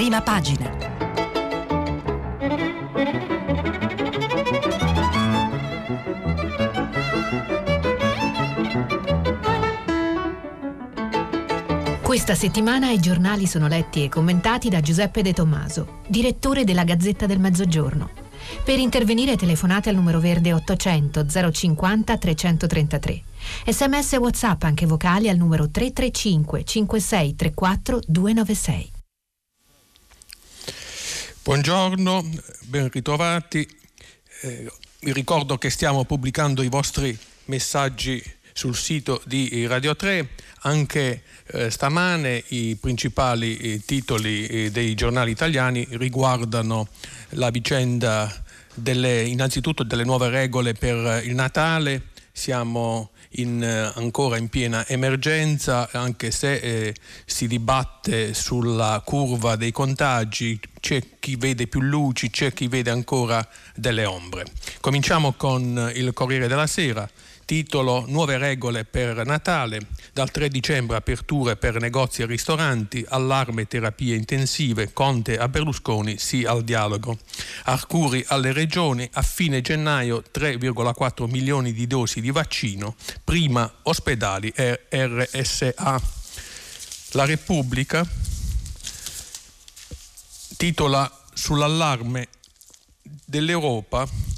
Prima pagina. Questa settimana i giornali sono letti e commentati da Giuseppe De Tommaso, direttore della Gazzetta del Mezzogiorno. Per intervenire telefonate al numero verde 800 050 333. Sms e WhatsApp anche vocali al numero 335 5634 296. Buongiorno, ben ritrovati. Eh, vi ricordo che stiamo pubblicando i vostri messaggi sul sito di Radio 3. Anche eh, stamane i principali eh, titoli eh, dei giornali italiani riguardano la vicenda delle, innanzitutto delle nuove regole per il Natale. Siamo in, eh, ancora in piena emergenza, anche se eh, si dibatte sulla curva dei contagi, c'è chi vede più luci, c'è chi vede ancora delle ombre. Cominciamo con il Corriere della Sera titolo Nuove regole per Natale, dal 3 dicembre aperture per negozi e ristoranti, allarme terapie intensive, Conte a Berlusconi sì al dialogo. Arcuri alle regioni, a fine gennaio 3,4 milioni di dosi di vaccino, prima ospedali e RSA. La Repubblica titola sull'allarme dell'Europa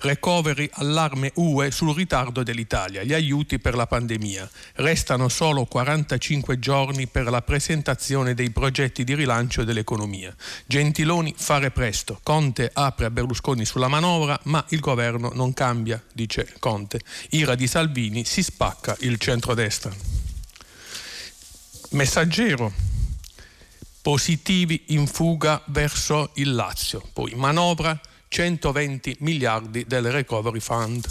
Recovery allarme UE sul ritardo dell'Italia, gli aiuti per la pandemia. Restano solo 45 giorni per la presentazione dei progetti di rilancio dell'economia. Gentiloni fare presto. Conte apre a Berlusconi sulla manovra, ma il governo non cambia, dice Conte. Ira di Salvini si spacca il centrodestra. Messaggero positivi in fuga verso il Lazio. Poi manovra 120 miliardi del Recovery Fund.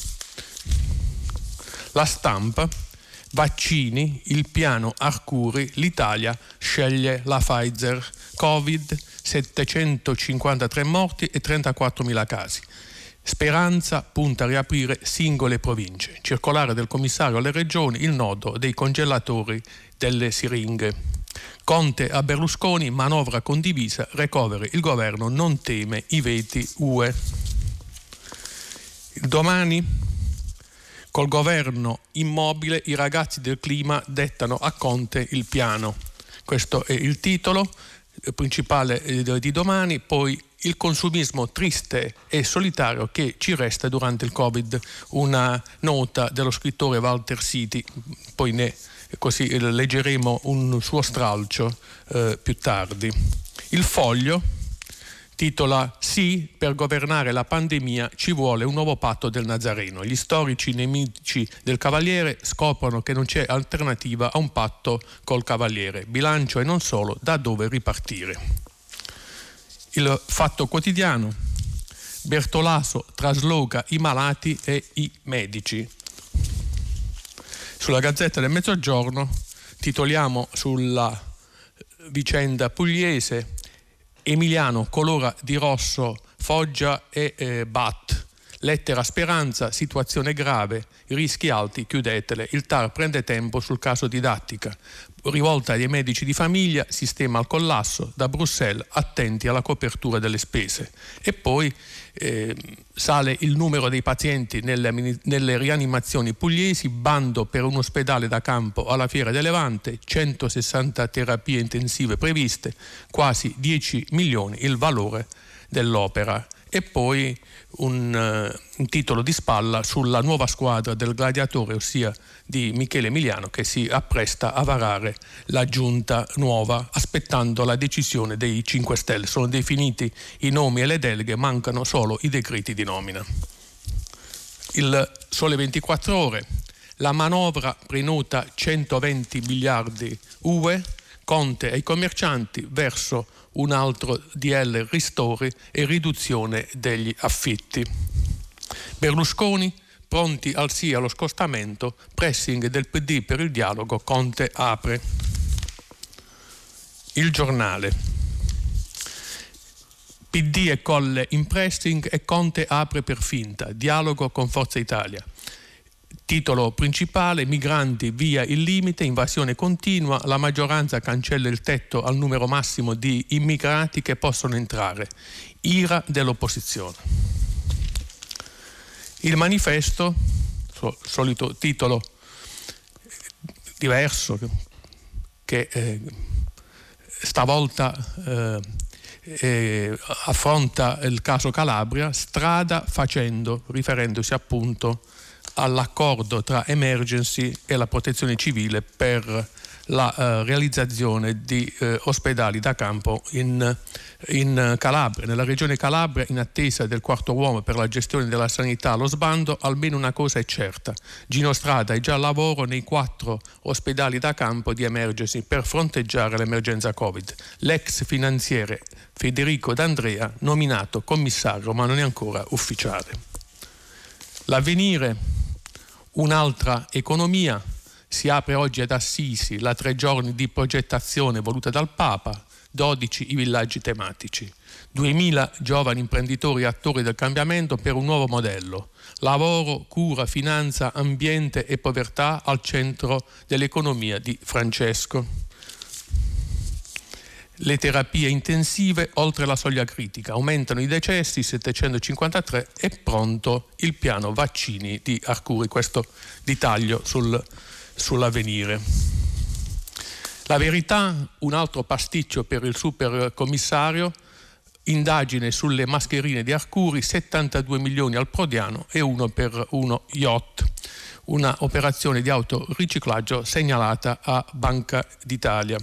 La stampa, vaccini, il piano Arcuri, l'Italia sceglie la Pfizer, Covid, 753 morti e 34 mila casi. Speranza punta a riaprire singole province. Circolare del commissario alle regioni, il nodo dei congelatori delle siringhe. Conte a Berlusconi, manovra condivisa, recovery, il governo non teme i veti UE. Domani, col governo immobile, i ragazzi del clima dettano a Conte il piano. Questo è il titolo principale eh, di domani, poi il consumismo triste e solitario che ci resta durante il Covid, una nota dello scrittore Walter City, poi ne così leggeremo un suo stralcio eh, più tardi. Il foglio titola Sì, per governare la pandemia ci vuole un nuovo patto del Nazareno. Gli storici nemici del Cavaliere scoprono che non c'è alternativa a un patto col Cavaliere. Bilancio e non solo, da dove ripartire. Il fatto quotidiano. Bertolaso trasloca i malati e i medici. Sulla Gazzetta del Mezzogiorno titoliamo sulla vicenda pugliese Emiliano colora di rosso Foggia e eh, Bat. Lettera Speranza, situazione grave, rischi alti, chiudetele. Il TAR prende tempo sul caso didattica. Rivolta ai medici di famiglia, sistema al collasso, da Bruxelles attenti alla copertura delle spese. E poi eh, sale il numero dei pazienti nelle, nelle, rianimazioni pugliesi, bando per un ospedale da campo alla Fiera del Levante, 160 terapie intensive previste, quasi 10 milioni il valore dell'opera. E poi un, uh, un, titolo di spalla sulla nuova squadra del gladiatore, ossia di Michele Emiliano, che si appresta a varare la giunta nuova, aspettando la decisione dei 5 Stelle. Sono definiti i nomi e le deleghe, mancano solo i decreti di nomina. Il Sole 24 Ore, la manovra prenota 120 miliardi UE, Conte ai commercianti verso un altro DL ristori e riduzione degli affitti. Berlusconi pronti al sì allo scostamento, pressing del PD per il dialogo, Conte apre. Il giornale. PD e Colle in pressing e Conte apre per finta, dialogo con Forza Italia. Titolo principale, migranti via il limite, invasione continua, la maggioranza cancella il tetto al numero massimo di immigrati che possono entrare. Ira dell'opposizione. Il manifesto, solito titolo diverso, che eh, stavolta eh, eh, affronta il caso Calabria, strada facendo, riferendosi appunto all'accordo tra Emergency e la protezione civile per la eh, realizzazione di eh, ospedali da campo in, in, Calabria. Nella regione Calabria, in attesa del quarto uomo per la gestione della sanità allo sbando, almeno una cosa è certa. Gino Strada è già a lavoro nei quattro ospedali da campo di Emergency per fronteggiare l'emergenza Covid. L'ex finanziere Federico D'Andrea, nominato commissario, ma non è ancora ufficiale. L'avvenire, un'altra economia, si apre oggi ad Assisi la tre giorni di progettazione voluta dal Papa, 12 i villaggi tematici, 2000 giovani imprenditori e attori del cambiamento per un nuovo modello, lavoro, cura, finanza, ambiente e povertà al centro dell'economia di Francesco le terapie intensive oltre la soglia critica, aumentano i decessi 753 e pronto il piano vaccini di Arcuri, questo di taglio sul, sull'avvenire. La verità, un altro pasticcio per il supercommissario, indagine sulle mascherine di Arcuri, 72 milioni al Prodiano e uno per uno yacht, una operazione di autoriciclaggio segnalata a Banca d'Italia.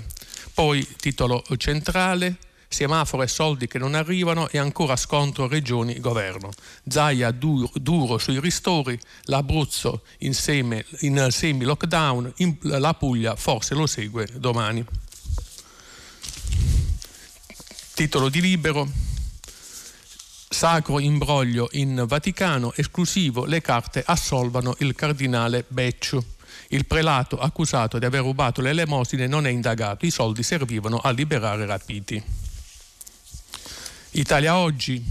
Poi titolo centrale, semaforo e soldi che non arrivano e ancora scontro regioni-governo. Zaia duro, duro sui ristori, l'Abruzzo insieme, in semi-lockdown, in, la Puglia forse lo segue domani. Titolo di libero. Sacro imbroglio in Vaticano, esclusivo, le carte assolvano il cardinale Becciu. Il prelato accusato di aver rubato le elemosine non è indagato, i soldi servivano a liberare rapiti. Italia Oggi,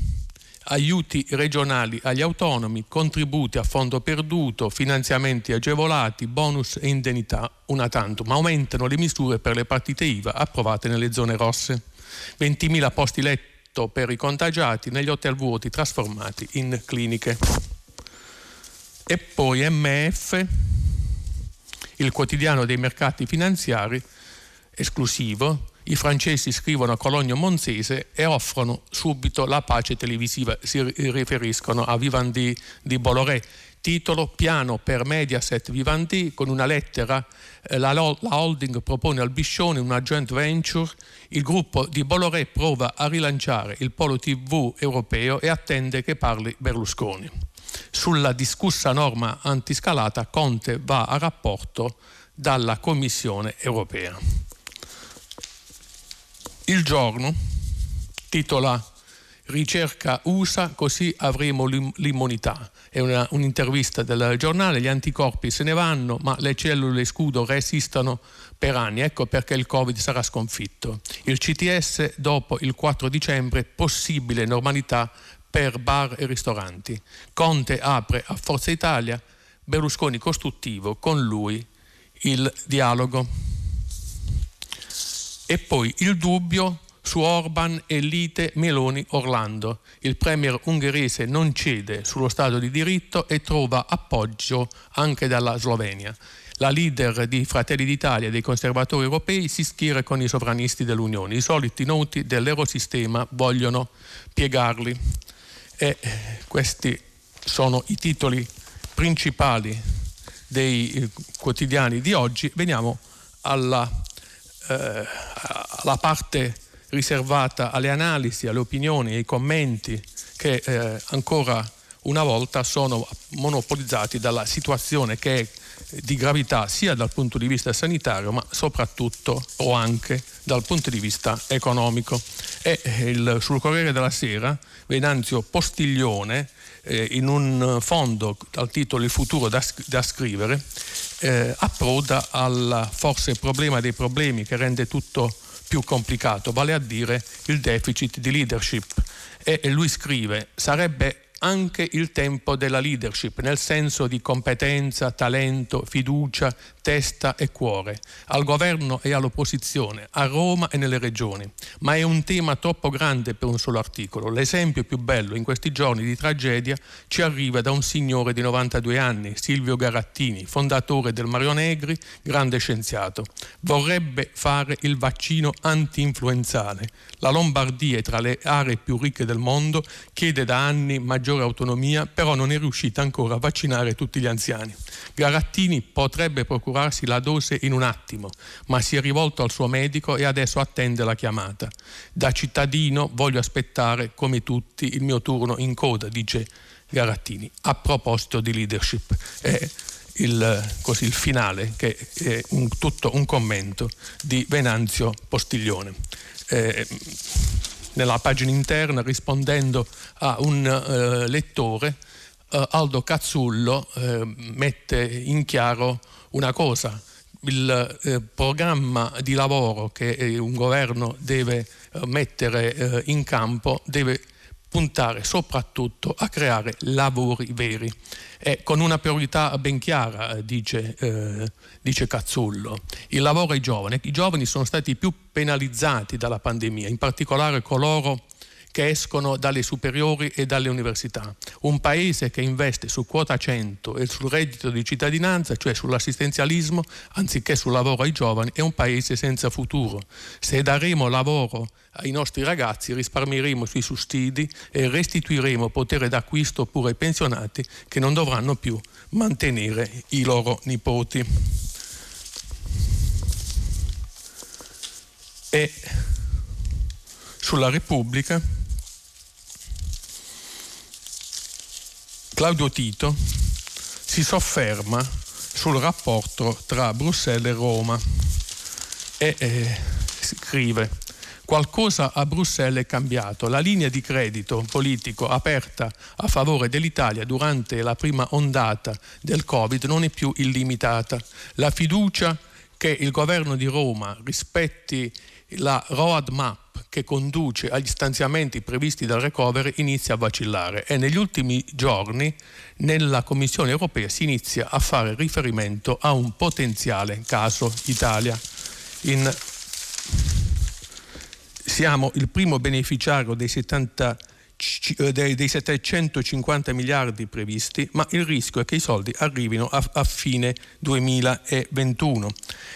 aiuti regionali agli autonomi, contributi a fondo perduto, finanziamenti agevolati, bonus e indennità una tantum. Aumentano le misure per le partite IVA approvate nelle zone rosse. 20.000 posti letto per i contagiati negli hotel vuoti trasformati in cliniche. E poi MF il quotidiano dei mercati finanziari esclusivo, i francesi scrivono a Cologno Monzese e offrono subito la pace televisiva, si riferiscono a Vivendi di Bolloré. Titolo Piano per Mediaset Vivendi con una lettera eh, la, la, holding propone al Biscione una joint venture, il gruppo di Bolloré prova a rilanciare il polo TV europeo e attende che parli Berlusconi. Sulla discussa norma antiscalata Conte va a rapporto dalla Commissione europea. Il giorno titola Ricerca USA, così avremo l'immunità. È una, un'intervista del giornale, gli anticorpi se ne vanno, ma le cellule scudo resistono per anni. Ecco perché il Covid sarà sconfitto. Il CTS dopo il 4 dicembre, possibile normalità per bar e ristoranti. Conte apre a Forza Italia, Berlusconi costruttivo, con lui il dialogo. E poi il dubbio su Orban e lite Meloni-Orlando. Il premier ungherese non cede sullo Stato di diritto e trova appoggio anche dalla Slovenia. La leader di Fratelli d'Italia e dei conservatori europei si schiera con i sovranisti dell'Unione. I soliti noti dell'Eurosistema vogliono piegarli. E questi sono i titoli principali dei eh, quotidiani di oggi. Veniamo alla, eh, alla parte riservata alle analisi, alle opinioni, ai commenti che eh, ancora una volta sono monopolizzati dalla situazione che è di gravità sia dal punto di vista sanitario ma soprattutto o anche dal punto di vista economico. E il, sul Corriere della Sera Venanzio Postiglione eh, in un fondo dal titolo Il futuro da, da scrivere eh, approda al forse problema dei problemi che rende tutto più complicato, vale a dire il deficit di leadership. E lui scrive sarebbe anche il tempo della leadership, nel senso di competenza, talento, fiducia, testa e cuore, al governo e all'opposizione, a Roma e nelle regioni. Ma è un tema troppo grande per un solo articolo. L'esempio più bello in questi giorni di tragedia ci arriva da un signore di 92 anni, Silvio Garattini, fondatore del Mario Negri, grande scienziato. Vorrebbe fare il vaccino anti-influenzale. La Lombardia è tra le aree più ricche del mondo, chiede da anni maggiore autonomia, però non è riuscita ancora a vaccinare tutti gli anziani. Garattini potrebbe procurarsi la dose in un attimo, ma si è rivolto al suo medico e adesso attende la chiamata. Da cittadino voglio aspettare, come tutti, il mio turno in coda, dice Garattini. A proposito di leadership, è il, così, il finale, che è un, tutto un commento di Venanzio Postiglione. Eh, nella pagina interna rispondendo a un eh, lettore eh, Aldo Cazzullo eh, mette in chiaro una cosa, il eh, programma di lavoro che eh, un governo deve eh, mettere in campo deve puntare soprattutto a creare lavori veri e con una priorità ben chiara, dice, dice Cazzullo. Il lavoro ai giovani. I giovani sono stati più penalizzati dalla pandemia, in particolare coloro che escono dalle superiori e dalle università. Un paese che investe su quota 100 e sul reddito di cittadinanza, cioè sull'assistenzialismo, anziché sul lavoro ai giovani, è un paese senza futuro. Se daremo lavoro ai nostri ragazzi risparmieremo sui sussidi e restituiremo potere d'acquisto pure ai pensionati che non dovranno più mantenere i loro nipoti. E sulla Repubblica Claudio Tito si sofferma sul rapporto tra Bruxelles e Roma e eh, scrive qualcosa a Bruxelles è cambiato. La linea di credito politico aperta a favore dell'Italia durante la prima ondata del Covid non è più illimitata. La fiducia che il governo di Roma rispetti la roadmap che conduce agli stanziamenti previsti dal recovery inizia a vacillare e negli ultimi giorni nella Commissione europea si inizia a fare riferimento a un potenziale caso Italia. In... Siamo il primo beneficiario dei 70 eh, dei 750 miliardi previsti, ma il rischio è che i soldi arrivino a, a fine 2021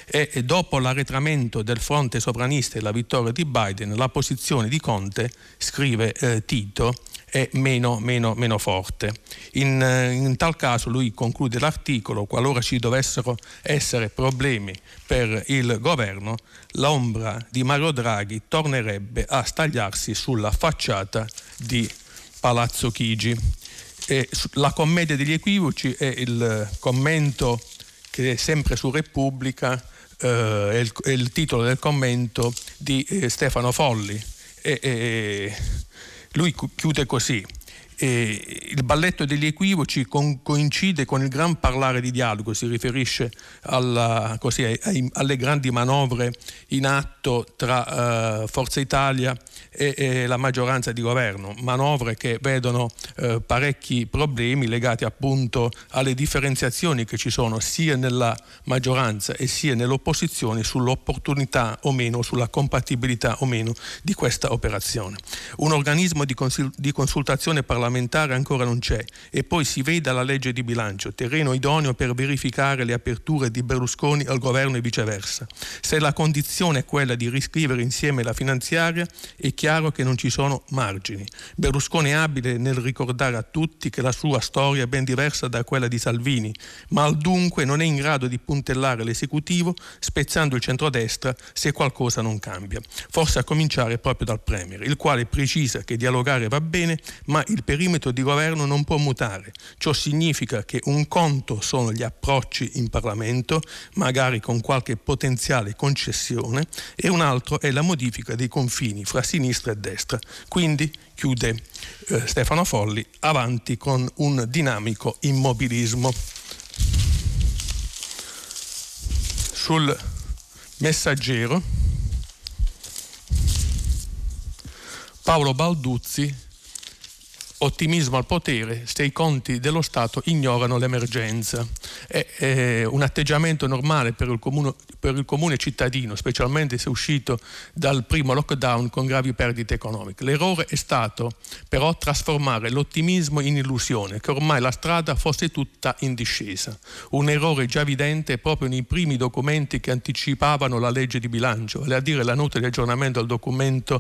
e, dopo l'arretramento del fronte sovranista e la vittoria di Biden, la posizione di Conte, scrive eh, Tito, è meno, meno, meno forte. In, eh, in, tal caso lui conclude l'articolo, qualora ci dovessero essere problemi per il governo, l'ombra di Mario Draghi tornerebbe a stagliarsi sulla facciata di Palazzo Chigi. E la commedia degli equivoci è il commento che è sempre su Repubblica, eh, è, il, è, il, titolo del commento di eh, Stefano Folli. E, e, lui chiude così. E il balletto degli equivoci con, coincide con il gran parlare di dialogo, si riferisce alla, così, ai, alle grandi manovre in atto tra uh, Forza Italia e, e, la maggioranza di governo, manovre che vedono uh, parecchi problemi legati appunto alle differenziazioni che ci sono sia nella maggioranza e sia nell'opposizione sull'opportunità o meno, sulla compatibilità o meno di questa operazione. Un organismo di, consul- di consultazione parlamentare parlamentare ancora non c'è e poi si veda la legge di bilancio, terreno idoneo per verificare le aperture di Berlusconi al governo e viceversa. Se la condizione è quella di riscrivere insieme la finanziaria, è chiaro che non ci sono margini. Berlusconi è abile nel ricordare a tutti che la sua storia è ben diversa da quella di Salvini, ma al dunque non è in grado di puntellare l'esecutivo spezzando il centrodestra se qualcosa non cambia. Forse a cominciare proprio dal Premier, il quale precisa che dialogare va bene, ma il perimetro perimetro di governo non può mutare. Ciò significa che un conto sono gli approcci in Parlamento, magari con qualche potenziale concessione, e un altro è la modifica dei confini fra sinistra e destra. Quindi, chiude eh, Stefano Folli, avanti con un dinamico immobilismo. Sul messaggero Paolo Balduzzi ottimismo al potere se i conti dello Stato ignorano l'emergenza. È, è un atteggiamento normale per il, comune, per il, comune, cittadino, specialmente se uscito dal primo lockdown con gravi perdite economiche. L'errore è stato però trasformare l'ottimismo in illusione, che ormai la strada fosse tutta in discesa. Un errore già evidente proprio nei primi documenti che anticipavano la legge di bilancio, vale a dire la nota di aggiornamento al documento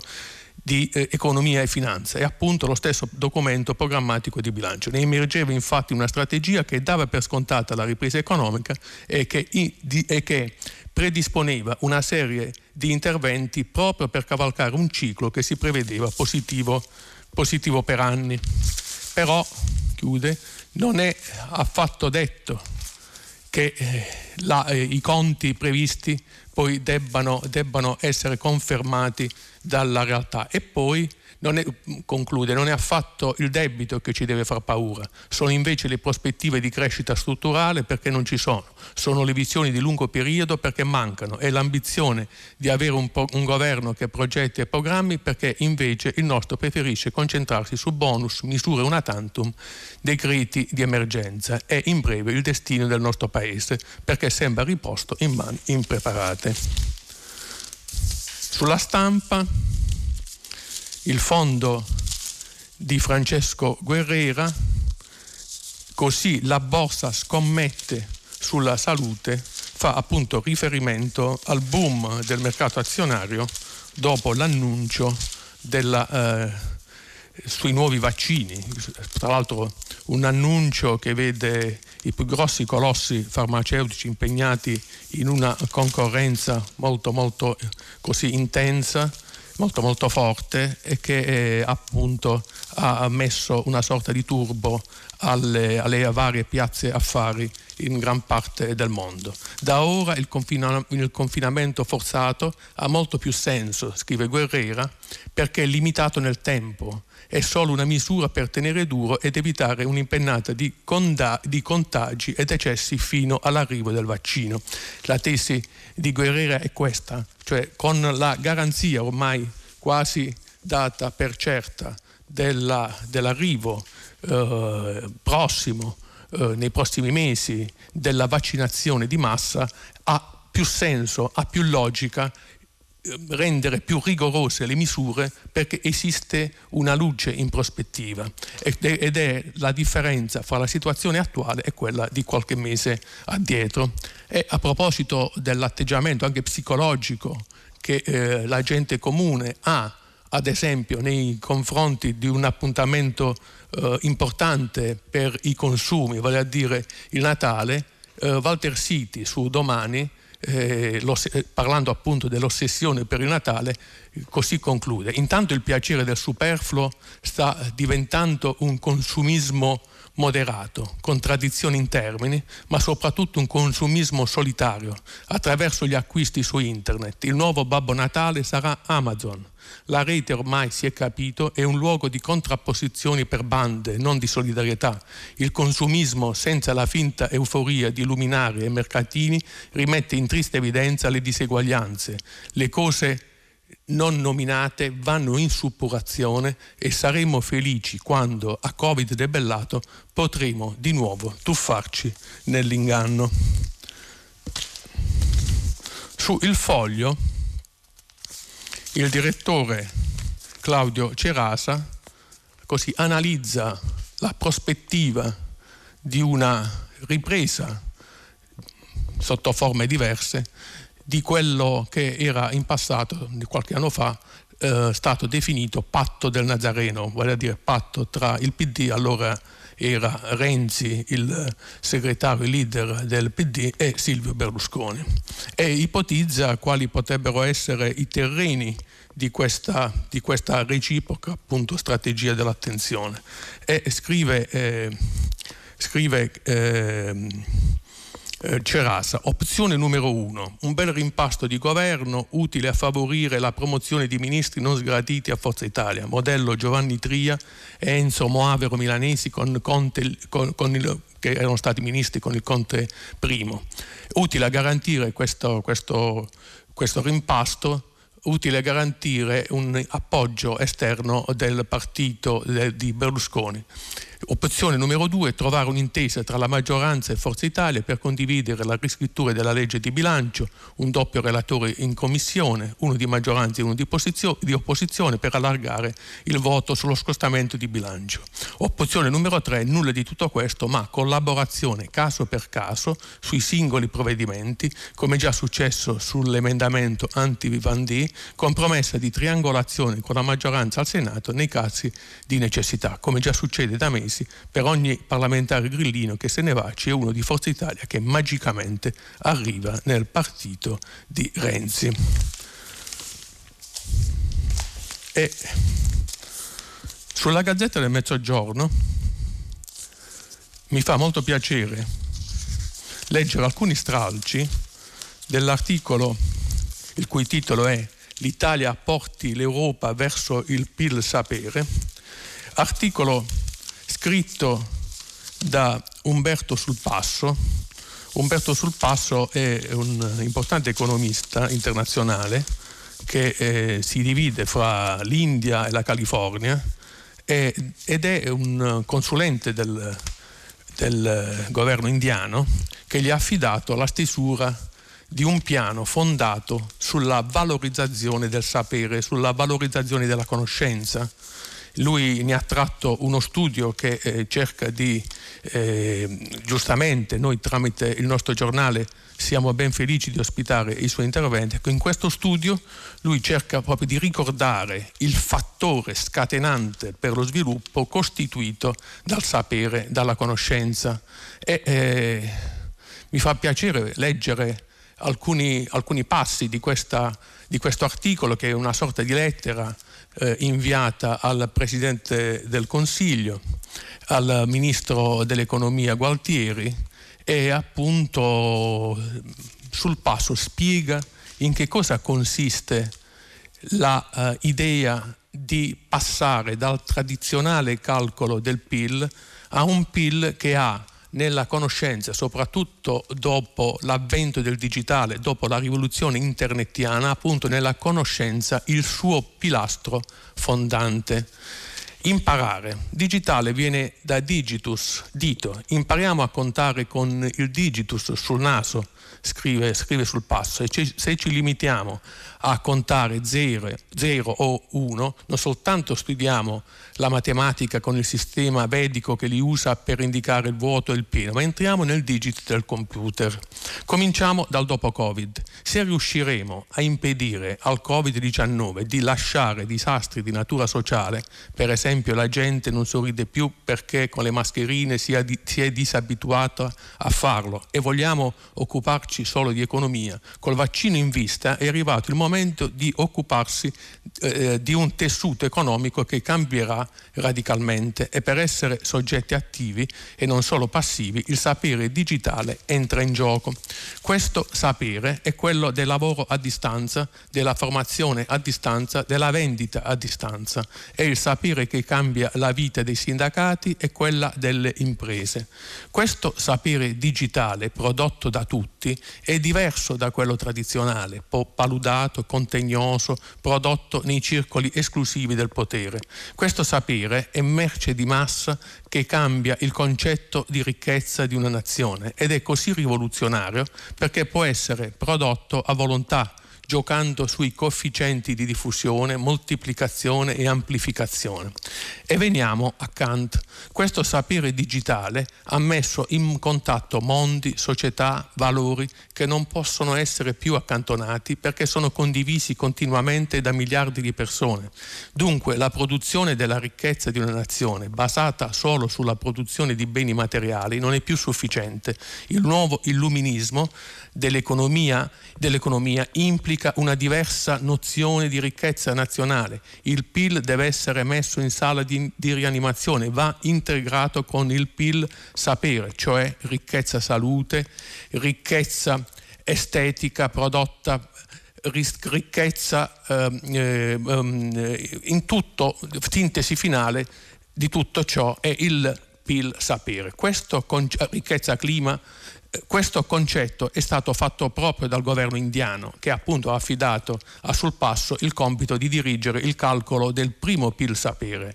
di eh, economia e finanza e appunto lo stesso documento programmatico di bilancio. Ne emergeva infatti una strategia che dava per scontata la ripresa economica e che, di, e che predisponeva una serie di interventi proprio per cavalcare un ciclo che si prevedeva positivo, positivo per anni. Però, chiude, non è affatto detto che eh, la, eh, i conti previsti poi debbano, debbano essere confermati dalla realtà. E poi non è, conclude, non è affatto il debito che ci deve far paura, sono invece le prospettive di crescita strutturale perché non ci sono, sono le visioni di lungo periodo perché mancano, è l'ambizione di avere un, po- un governo che progetti e programmi perché invece il nostro preferisce concentrarsi su bonus, misure una tantum, decreti di emergenza. E in breve il destino del nostro paese perché sembra riposto in mani impreparate. Sulla stampa il fondo di Francesco Guerrera, così la borsa scommette sulla salute, fa appunto riferimento al boom del mercato azionario dopo l'annuncio della, eh, sui nuovi vaccini. Tra l'altro un annuncio che vede i più grossi colossi farmaceutici impegnati in una concorrenza molto molto eh, così intensa molto molto forte e che eh, appunto ha messo una sorta di turbo alle, alle, varie piazze affari in gran parte del mondo. Da ora il, confina- il confinamento forzato ha molto più senso, scrive Guerrera, perché è limitato nel tempo, è solo una misura per tenere duro ed evitare un'impennata di, conda- di contagi e decessi fino all'arrivo del vaccino. La tesi di Guerrera è questa, cioè con la garanzia ormai quasi data per certa della, dell'arrivo eh, prossimo, eh, nei prossimi mesi, della vaccinazione di massa, ha più senso, ha più logica rendere più rigorose le misure perché esiste una luce in prospettiva ed è la differenza fra la situazione attuale e quella di qualche mese addietro. E a proposito dell'atteggiamento anche psicologico che eh, la gente comune ha, ad esempio, nei confronti di un appuntamento eh, importante per i consumi, vale a dire il Natale, eh, Walter City su domani, eh, eh, parlando appunto dell'ossessione per il Natale, così conclude. Intanto il piacere del superfluo sta diventando un consumismo moderato, con tradizioni in termini, ma soprattutto un consumismo solitario attraverso gli acquisti su internet. Il nuovo Babbo Natale sarà Amazon. La rete ormai si è capito è un luogo di contrapposizioni per bande, non di solidarietà. Il consumismo senza la finta euforia di luminari e mercatini rimette in triste evidenza le diseguaglianze, le cose non nominate vanno in suppurazione e saremo felici quando, a Covid debellato, potremo di nuovo tuffarci nell'inganno. Su Il Foglio, il direttore Claudio Cerasa così analizza la prospettiva di una ripresa sotto forme diverse di quello che era in passato, qualche anno fa, eh, stato definito patto del Nazareno, vale a dire patto tra il PD, allora era Renzi, il segretario leader del PD, e Silvio Berlusconi. E ipotizza quali potrebbero essere i terreni di questa, di questa reciproca appunto, strategia dell'attenzione. E scrive, eh, scrive eh, eh, Cerasa, opzione numero uno, un bel rimpasto di governo utile a favorire la promozione di ministri non sgraditi a Forza Italia, modello Giovanni Tria e Enzo Moavero Milanesi con Conte, con, con il, che erano stati ministri con il Conte I, utile a garantire questo, questo, questo rimpasto utile a garantire un appoggio esterno del partito di Berlusconi. Opzione numero due, trovare un'intesa tra la maggioranza e Forza Italia per condividere la riscrittura della legge di bilancio, un doppio relatore in commissione, uno di maggioranza e uno di, di opposizione per allargare il voto sullo scostamento di bilancio. Opzione numero tre, nulla di tutto questo, ma collaborazione caso per caso sui singoli provvedimenti, come già successo sull'emendamento anti-Vivandi, con promessa di triangolazione con la maggioranza al Senato nei casi di necessità, come già succede da mesi per ogni parlamentare grillino che se ne va c'è uno di Forza Italia che magicamente arriva nel partito di Renzi. E sulla Gazzetta del Mezzogiorno mi fa molto piacere leggere alcuni stralci dell'articolo il cui titolo è L'Italia porti l'Europa verso il PIL sapere, articolo scritto da Umberto Sulpasso. Umberto Sulpasso è un importante economista internazionale che eh, si divide fra l'India e la California e, ed è un consulente del, del governo indiano che gli ha affidato la stesura di un piano fondato sulla valorizzazione del sapere, sulla valorizzazione della conoscenza lui ne ha tratto uno studio che eh, cerca di, eh, giustamente, noi tramite il nostro giornale siamo ben felici di ospitare i suoi interventi. Ecco, in questo studio lui cerca proprio di ricordare il fattore scatenante per lo sviluppo costituito dal sapere, dalla conoscenza. E eh, mi fa piacere leggere alcuni, alcuni passi di, questa, di questo articolo che è una sorta di lettera eh, inviata al Presidente del Consiglio, al Ministro dell'Economia Gualtieri e appunto sul passo spiega in che cosa consiste l'idea uh, di passare dal tradizionale calcolo del PIL a un PIL che ha nella conoscenza, soprattutto dopo l'avvento del digitale, dopo la rivoluzione internetiana, appunto nella conoscenza il suo pilastro fondante. Imparare. Digitale viene da digitus, dito. Impariamo a contare con il digitus sul naso, scrive, scrive sul passo. E ci, se ci limitiamo a contare 0 o 1, non soltanto studiamo la matematica con il sistema vedico che li usa per indicare il vuoto e il pieno, ma entriamo nel digit del computer. Cominciamo dal dopo Covid. Se riusciremo a impedire al Covid-19 di lasciare disastri di natura sociale, per esempio la gente non sorride più perché con le mascherine si è, si è disabituata a farlo e vogliamo occuparci solo di economia, col vaccino in vista è arrivato il momento di occuparsi eh, di un tessuto economico che cambierà radicalmente e per essere soggetti attivi e non solo passivi il sapere digitale entra in gioco. Questo sapere è quello del lavoro a distanza, della formazione a distanza, della vendita a distanza. È il sapere che cambia la vita dei sindacati e quella delle imprese. Questo sapere digitale prodotto da tutti è diverso da quello tradizionale, paludato, contegnoso, prodotto nei circoli esclusivi del potere. Questo sapere è merce di massa che cambia il concetto di ricchezza di una nazione ed è così rivoluzionario perché può essere prodotto a volontà giocando sui coefficienti di diffusione, moltiplicazione e amplificazione. E veniamo a Kant. Questo sapere digitale ha messo in contatto mondi, società, valori che non possono essere più accantonati perché sono condivisi continuamente da miliardi di persone. Dunque la produzione della ricchezza di una nazione basata solo sulla produzione di beni materiali non è più sufficiente. Il nuovo illuminismo dell'economia, dell'economia implica una diversa nozione di ricchezza nazionale. Il PIL deve essere messo in sala di, di rianimazione, va integrato con il PIL sapere, cioè ricchezza salute, ricchezza estetica prodotta ricchezza eh, in tutto, sintesi finale di tutto ciò è il PIL sapere. Questo con ricchezza clima questo concetto è stato fatto proprio dal governo indiano che appunto ha affidato a Sul Passo il compito di dirigere il calcolo del primo PIL sapere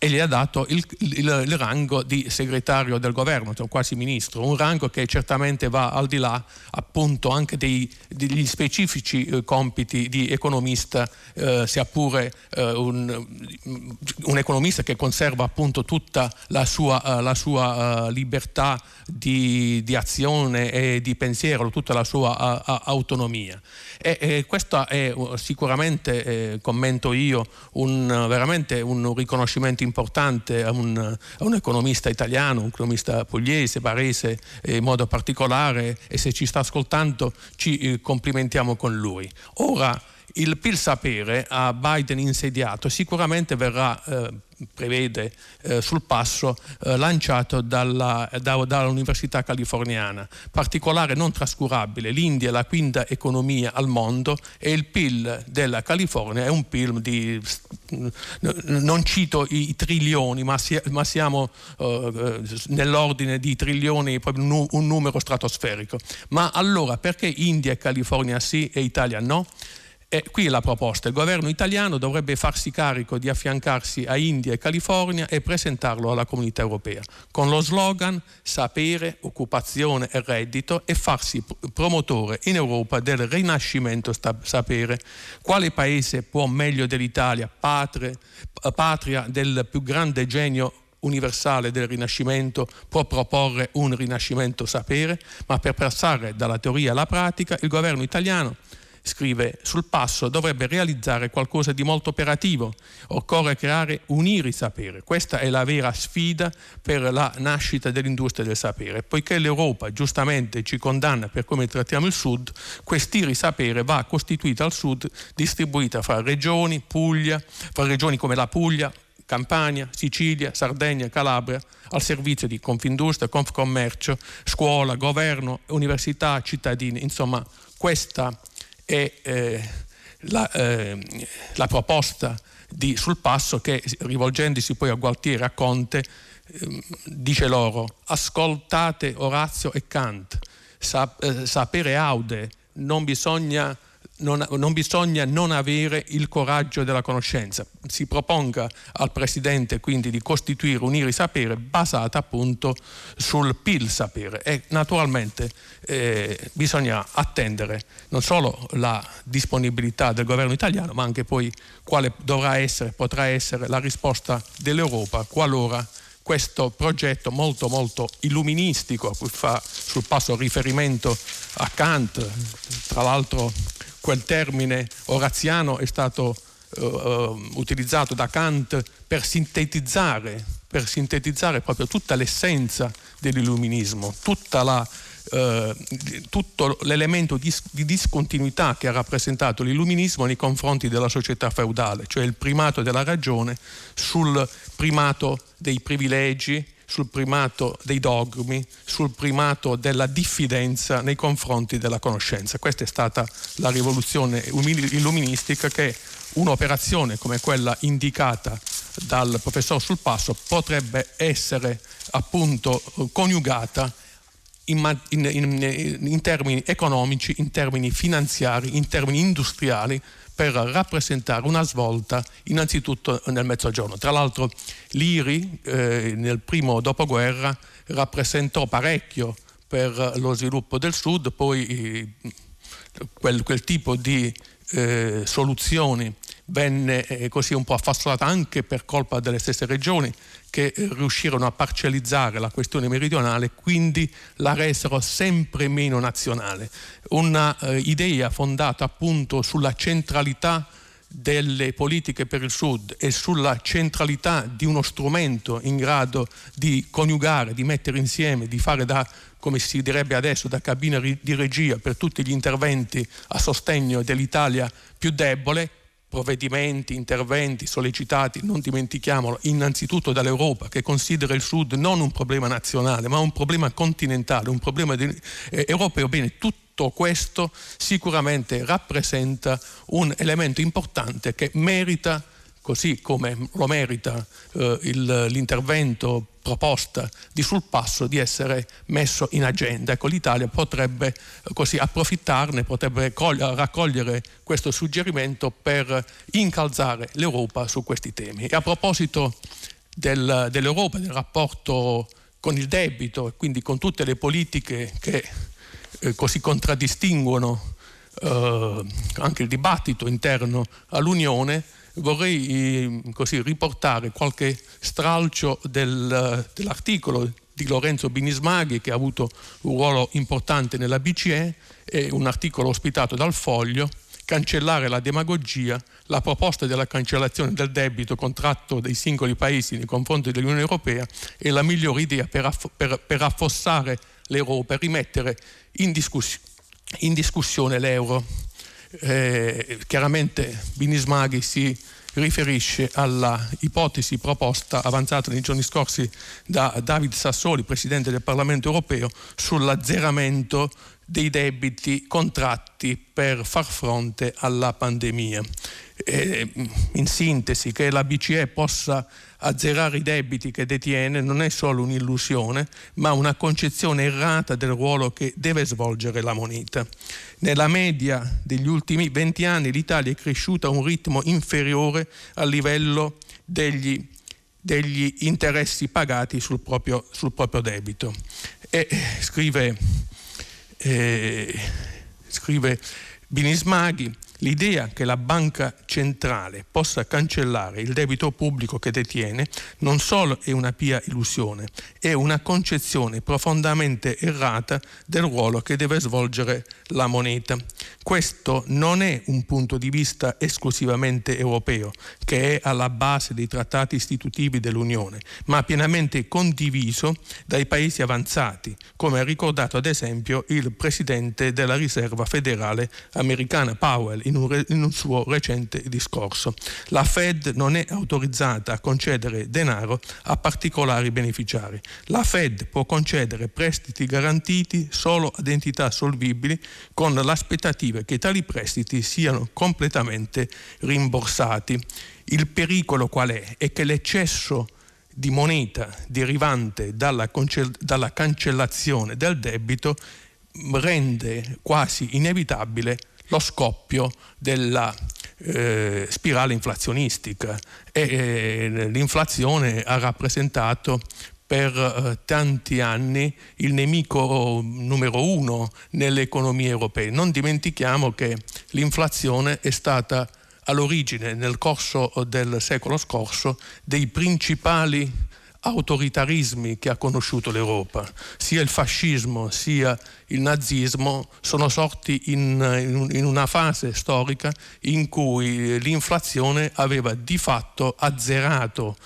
e gli ha dato il, il, il, rango di segretario del governo, cioè quasi ministro, un rango che certamente va al di là appunto anche dei, degli specifici eh, compiti di economista, eh, sia pure eh, un, un, economista che conserva appunto tutta la sua, uh, la sua uh, libertà di, di, azione e di pensiero, tutta la sua uh, autonomia. E, e, questo è sicuramente, eh, commento io, un, veramente un riconoscimento importante a un, a un, economista italiano, un economista pugliese, barese in modo particolare e se ci sta ascoltando ci eh, complimentiamo con lui. Ora, il PIL sapere a Biden insediato sicuramente verrà eh, prevede eh, sul passo eh, lanciato dalla, da, dall'Università californiana. Particolare non trascurabile, l'India è la quinta economia al mondo e il PIL della California è un PIL di, non cito i trilioni, ma, si, ma siamo eh, nell'ordine di trilioni, proprio un numero stratosferico. Ma allora perché India e California sì e Italia no? E qui è la proposta, il governo italiano dovrebbe farsi carico di affiancarsi a India e California e presentarlo alla comunità europea, con lo slogan sapere, occupazione e reddito e farsi promotore in Europa del rinascimento sapere. Quale paese può meglio dell'Italia, patria, patria del più grande genio universale del Rinascimento può proporre un Rinascimento sapere, ma per passare dalla teoria alla pratica il governo italiano scrive sul passo, dovrebbe realizzare qualcosa di molto operativo. Occorre creare, unire i sapere. Questa è la vera sfida per la nascita dell'industria del sapere. Poiché l'Europa giustamente ci condanna per come trattiamo il Sud, quest'iri sapere va costituita al Sud, distribuita fra regioni, Puglia, fra regioni come la Puglia, Campania, Sicilia, Sardegna, Calabria, al servizio di Confindustria, Confcommercio, scuola, governo, università, cittadini. Insomma, questa è eh, la, eh, la, proposta di, sul passo che rivolgendosi poi a Gualtieri e a Conte eh, dice loro ascoltate Orazio e Kant, Sap- eh, sapere aude, non bisogna non, non, bisogna non avere il coraggio della conoscenza. Si proponga al Presidente quindi di costituire un'IRI sapere basata appunto sul PIL sapere e naturalmente eh, bisogna attendere non solo la disponibilità del governo italiano ma anche poi quale dovrà essere, potrà essere la risposta dell'Europa qualora questo progetto molto molto illuministico a cui fa sul passo riferimento a Kant, tra l'altro quel termine oraziano è stato uh, utilizzato da Kant per sintetizzare, per sintetizzare proprio tutta l'essenza dell'illuminismo, la, uh, tutto l'elemento di, di discontinuità che ha rappresentato l'illuminismo nei confronti della società feudale, cioè il primato della ragione sul primato dei privilegi, sul primato dei dogmi, sul primato della diffidenza nei confronti della conoscenza. Questa è stata la rivoluzione illuministica che un'operazione come quella indicata dal professor Sulpasso potrebbe essere appunto coniugata in, in, in, in, termini economici, in termini finanziari, in termini industriali per rappresentare una svolta innanzitutto nel mezzogiorno. Tra l'altro l'IRI eh, nel primo dopoguerra rappresentò parecchio per lo sviluppo del sud, poi eh, quel, quel, tipo di eh, soluzioni venne eh, così un po' affassata anche per colpa delle stesse regioni che riuscirono a parcellizzare la questione meridionale quindi la resero sempre meno nazionale. Un'idea eh, fondata appunto sulla centralità delle politiche per il Sud e sulla centralità di uno strumento in grado di coniugare, di mettere insieme, di fare da, come si direbbe adesso, da cabina di regia per tutti gli interventi a sostegno dell'Italia più debole, provvedimenti, interventi sollecitati, non dimentichiamolo, innanzitutto dall'Europa che considera il Sud non un problema nazionale ma un problema continentale, un problema di, eh, europeo. Bene, tutto questo sicuramente rappresenta un elemento importante che merita così come lo merita eh, il, l'intervento proposta di sul passo di essere messo in agenda. Ecco, l'Italia potrebbe eh, così approfittarne, potrebbe raccogliere questo suggerimento per incalzare l'Europa su questi temi. E a proposito del, dell'Europa, del rapporto con il debito e quindi con tutte le politiche che eh, così contraddistinguono eh, anche il dibattito interno all'Unione, vorrei eh, così riportare qualche stralcio del, dell'articolo di Lorenzo Binismaghi che ha avuto un ruolo importante nella BCE, è un articolo ospitato dal Foglio, cancellare la demagogia, la proposta della cancellazione del debito contratto dai singoli paesi nei confronti dell'Unione Europea è la migliore idea per, aff- per, per affossare l'Europa e rimettere in, discuss- in discussione l'euro. Eh, chiaramente Binismaghi si riferisce alla ipotesi proposta avanzata nei giorni scorsi da David Sassoli, Presidente del Parlamento europeo, sull'azzeramento dei debiti contratti per far fronte alla pandemia. Eh, in sintesi, che la BCE possa azzerare i debiti che detiene non è solo un'illusione, ma una concezione errata del ruolo che deve svolgere la moneta. Nella media degli ultimi 20 anni l'Italia è cresciuta a un ritmo inferiore al livello degli, degli interessi pagati sul proprio, sul proprio debito. E scrive, eh, scrive Binismaghi, L'idea che la banca centrale possa cancellare il debito pubblico che detiene non solo è una pia illusione, è una concezione profondamente errata del ruolo che deve svolgere la moneta. Questo non è un punto di vista esclusivamente europeo, che è alla base dei trattati istitutivi dell'Unione, ma pienamente condiviso dai paesi avanzati, come ha ricordato ad esempio il presidente della riserva federale americana Powell in un, in un suo recente discorso. La Fed non è autorizzata a concedere denaro a particolari beneficiari. La Fed può concedere prestiti garantiti solo ad entità solvibili con l'aspettativa che tali prestiti siano completamente rimborsati. Il pericolo qual è? È che l'eccesso di moneta derivante dalla, dalla cancellazione del debito rende quasi inevitabile lo scoppio della eh, spirale inflazionistica e eh, l'inflazione ha rappresentato per eh, tanti anni il nemico numero uno nelle economie europee. Non dimentichiamo che l'inflazione è stata all'origine nel corso del secolo scorso dei principali autoritarismi che ha conosciuto l'Europa, sia il fascismo sia il nazismo, sono sorti in, in, una fase storica in cui l'inflazione aveva di fatto azzerato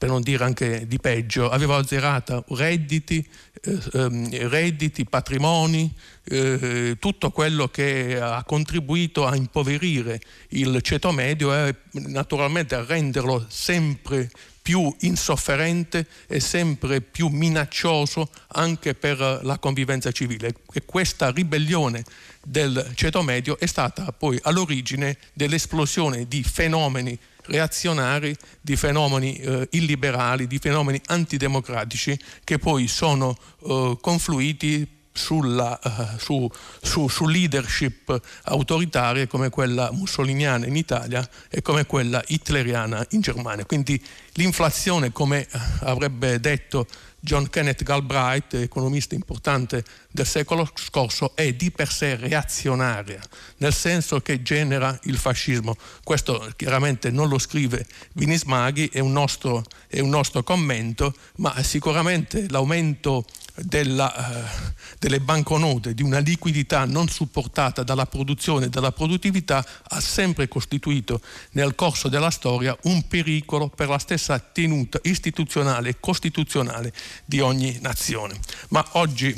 per non dire anche di peggio, aveva azzerato redditi, eh, ehm, redditi patrimoni, eh, tutto quello che ha contribuito a impoverire il ceto medio e naturalmente a renderlo sempre più insofferente e sempre più minaccioso anche per la convivenza civile. E questa ribellione del ceto medio è stata poi all'origine dell'esplosione di fenomeni reazionari, di fenomeni eh, illiberali, di fenomeni antidemocratici che poi sono eh, confluiti sulla, uh, su, su, su, leadership autoritarie come quella mussoliniana in Italia e come quella hitleriana in Germania. Quindi l'inflazione, come eh, avrebbe detto John Kenneth Galbraith, economista importante del secolo scorso, è di per sé reazionaria, nel senso che genera il fascismo. Questo chiaramente non lo scrive Vinismaghi, è un nostro, è un nostro commento, ma sicuramente l'aumento della, eh, delle banconote, di una liquidità non supportata dalla produzione e dalla produttività, ha sempre costituito nel corso della storia un pericolo per la stessa tenuta istituzionale e costituzionale di ogni nazione. Ma oggi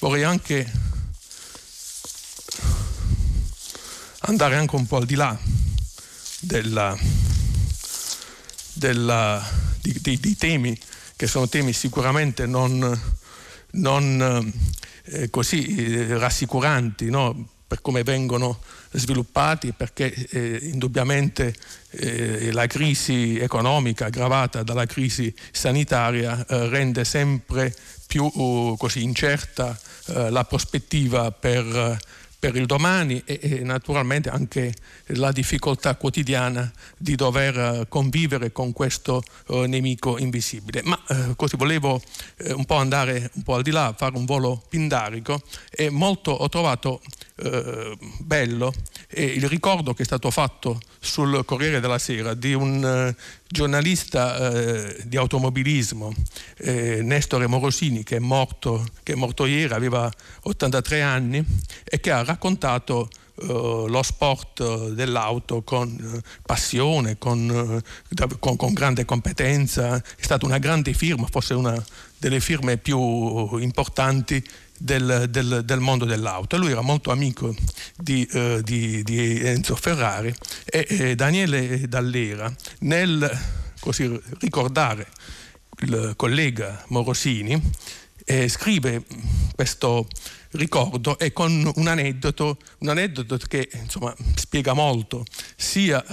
vorrei anche andare anche un po' al di là della, della, di, di, di temi che sono temi sicuramente non non eh, così eh, rassicuranti no? per come vengono sviluppati, perché eh, indubbiamente eh, la crisi economica aggravata dalla crisi sanitaria eh, rende sempre più uh, così incerta la prospettiva per per il domani e, e, naturalmente anche la difficoltà quotidiana di dover eh, convivere con questo uh, nemico invisibile. Ma uh, così volevo uh, un po' andare un po' al di là, fare un volo pindarico e molto ho trovato bello il ricordo che è stato fatto sul Corriere della Sera di un giornalista eh, di automobilismo, eh, Nestore Morosini, che è, morto, che è morto ieri, aveva 83 anni e che ha raccontato eh, lo sport dell'auto con eh, passione, con, eh, con, con, grande competenza, è stata una grande firma, forse una delle firme più importanti del, del, del, mondo dell'auto. Lui era molto amico di, uh, di, di Enzo Ferrari e, e Daniele Dallera nel così, ricordare il collega Morosini eh, scrive questo ricordo e con un aneddoto, un aneddoto che insomma, spiega molto sia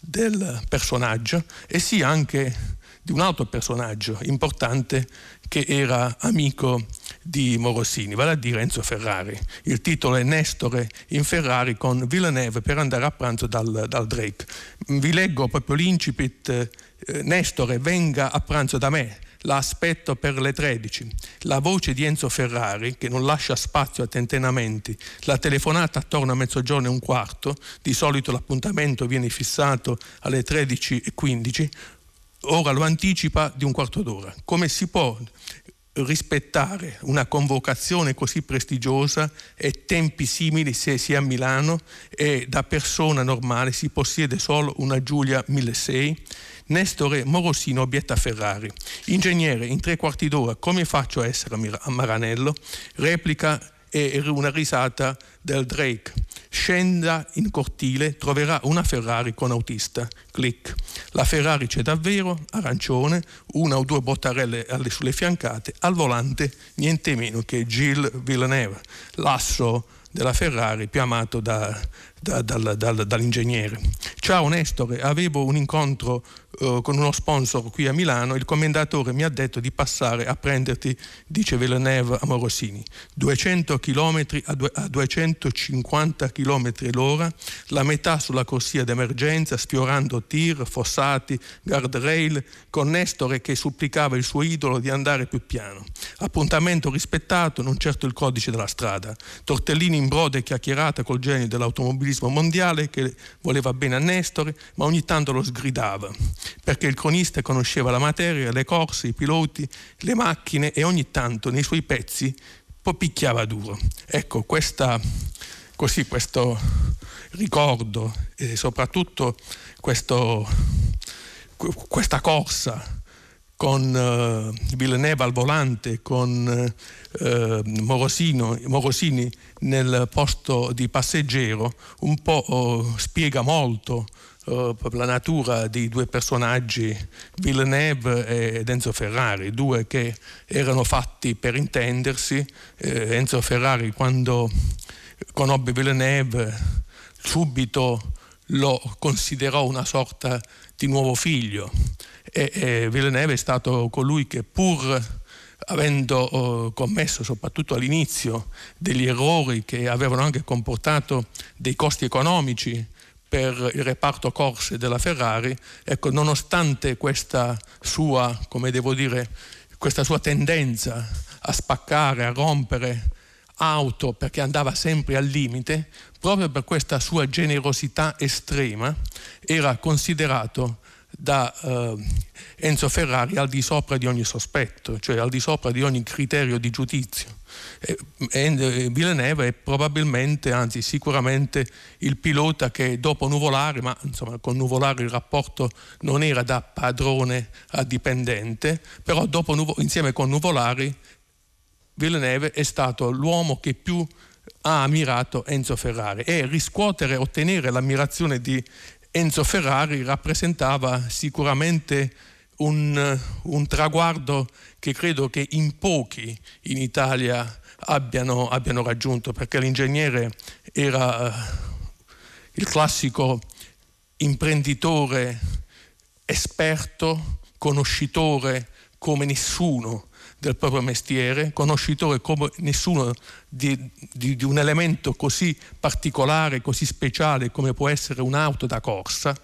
del personaggio e sia anche di un altro personaggio importante che era amico di Morosini, vale a dire Enzo Ferrari. Il titolo è Nestore in Ferrari con Villeneuve per andare a pranzo dal, dal Drake. Vi leggo proprio l'incipit, eh, Nestore venga a pranzo da me, la aspetto per le 13. La voce di Enzo Ferrari, che non lascia spazio a tentennamenti, la telefonata attorno a mezzogiorno e un quarto, di solito l'appuntamento viene fissato alle 13.15, ora lo anticipa di un quarto d'ora. Come si può rispettare una convocazione così prestigiosa e tempi simili se si è a Milano e da persona normale si possiede solo una Giulia 1600? Nestore Morosino obietta Ferrari. Ingegnere, in tre quarti d'ora, come faccio a essere a Maranello? Replica e una risata del Drake. Scenda in cortile, troverà una Ferrari con autista. Clic. La Ferrari c'è davvero, arancione, una o due bottarelle sulle fiancate, al volante niente meno che Gilles Villeneuve, l'asso della Ferrari più amato da, da, da, dall'ingegnere. Ciao Nestore, avevo un incontro uh, con uno sponsor qui a Milano, il commendatore mi ha detto di passare a prenderti, dice Villeneuve a Morosini, 200 km a, a 250 km l'ora, la metà sulla corsia d'emergenza, sfiorando tir, fossati, guardrail, con Nestore che supplicava il suo idolo di andare più piano. Appuntamento rispettato, non certo il codice della strada. Tortellini in brode chiacchierata col genio dell'automobilismo mondiale che voleva bene a Nestore, ma ogni tanto lo sgridava perché il cronista conosceva la materia, le corse, i piloti, le macchine e ogni tanto nei suoi pezzi picchiava duro. Ecco, questa, così, questo ricordo e soprattutto questo, questa corsa con uh, Villeneuve al volante, con uh, Morosino, Morosini nel posto di passeggero, un po' uh, spiega molto uh, la natura di due personaggi, Villeneuve ed Enzo Ferrari, due che erano fatti per intendersi. Eh, Enzo Ferrari quando conobbe Villeneuve subito lo considerò una sorta di nuovo figlio e, e Villeneuve è stato colui che pur avendo uh, commesso soprattutto all'inizio degli errori che avevano anche comportato dei costi economici per il reparto corse della Ferrari, ecco, nonostante questa sua, dire, questa sua tendenza a spaccare, a rompere auto perché andava sempre al limite, proprio per questa sua generosità estrema, era considerato da eh, Enzo Ferrari al di sopra di ogni sospetto, cioè al di sopra di ogni criterio di giudizio. E, e Villeneuve è probabilmente, anzi sicuramente, il pilota che dopo Nuvolari, ma insomma con Nuvolari il rapporto non era da padrone a dipendente, però dopo, insieme con Nuvolari Villeneuve è stato l'uomo che più ha ammirato Enzo Ferrari. E riscuotere, ottenere l'ammirazione di Enzo Ferrari rappresentava sicuramente un, un, traguardo che credo che in pochi in Italia abbiano, abbiano raggiunto, perché l'ingegnere era eh, il classico imprenditore esperto, conoscitore come nessuno del proprio mestiere, conoscitore come nessuno di, di, di, un elemento così particolare, così speciale come può essere un'auto da corsa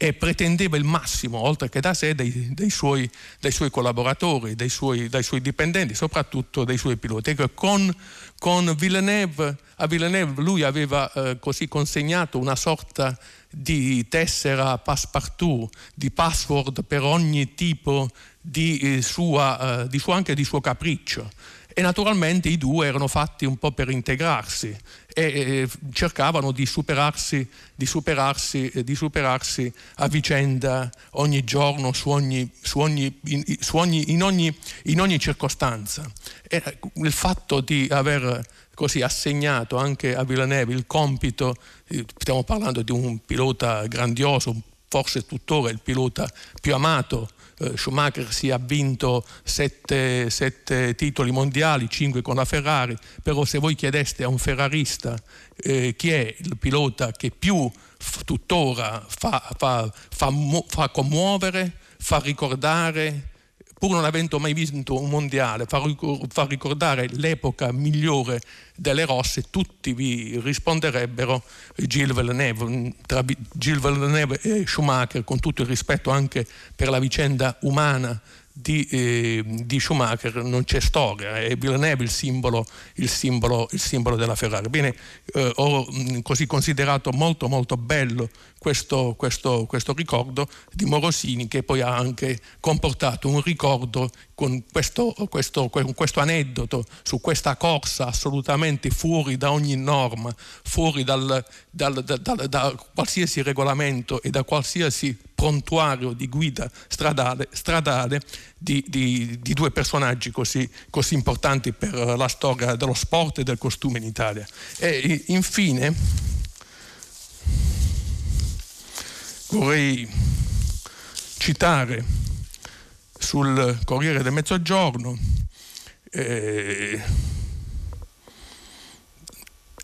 e pretendeva il massimo, oltre che da sé, dei, dei, suoi, dei suoi, collaboratori, dei suoi, dai suoi dipendenti, soprattutto dei suoi piloti. Ecco, con, con Villeneuve, a Villeneuve lui aveva eh, così consegnato una sorta di tessera passepartout, di password per ogni tipo di, eh, sua, eh, di suo, anche di suo capriccio e naturalmente i due erano fatti un po' per integrarsi e, cercavano di superarsi, di, superarsi, di superarsi, a vicenda ogni giorno su ogni, su ogni, in, su ogni, in, ogni, in, ogni, circostanza. E il fatto di aver così assegnato anche a Villeneuve il compito, eh, stiamo parlando di un pilota grandioso, forse tuttora il pilota più amato eh, Schumacher si è vinto sette, sette, titoli mondiali, cinque con la Ferrari, però se voi chiedeste a un ferrarista eh, chi è il pilota che più tuttora fa, fa, fa, fa commuovere, fa ricordare, pur non avendo mai vinto un mondiale, fa, ricordare l'epoca migliore delle rosse, tutti vi risponderebbero Gilles Villeneuve, tra Gilles Villeneuve e Schumacher, con tutto il rispetto anche per la vicenda umana di, eh, di, Schumacher non c'è storia, è Villeneuve il simbolo, il simbolo, il simbolo della Ferrari. Bene, eh, ho così considerato molto molto bello questo, questo, questo, ricordo di Morosini che poi ha anche comportato un ricordo con questo, questo, questo aneddoto su questa corsa assolutamente fuori da ogni norma, fuori dal, dal, dal, da qualsiasi regolamento e da qualsiasi prontuario di guida stradale, stradale di, di, di, due personaggi così, così, importanti per la storia dello sport e del costume in Italia. E infine vorrei citare sul Corriere del Mezzogiorno eh,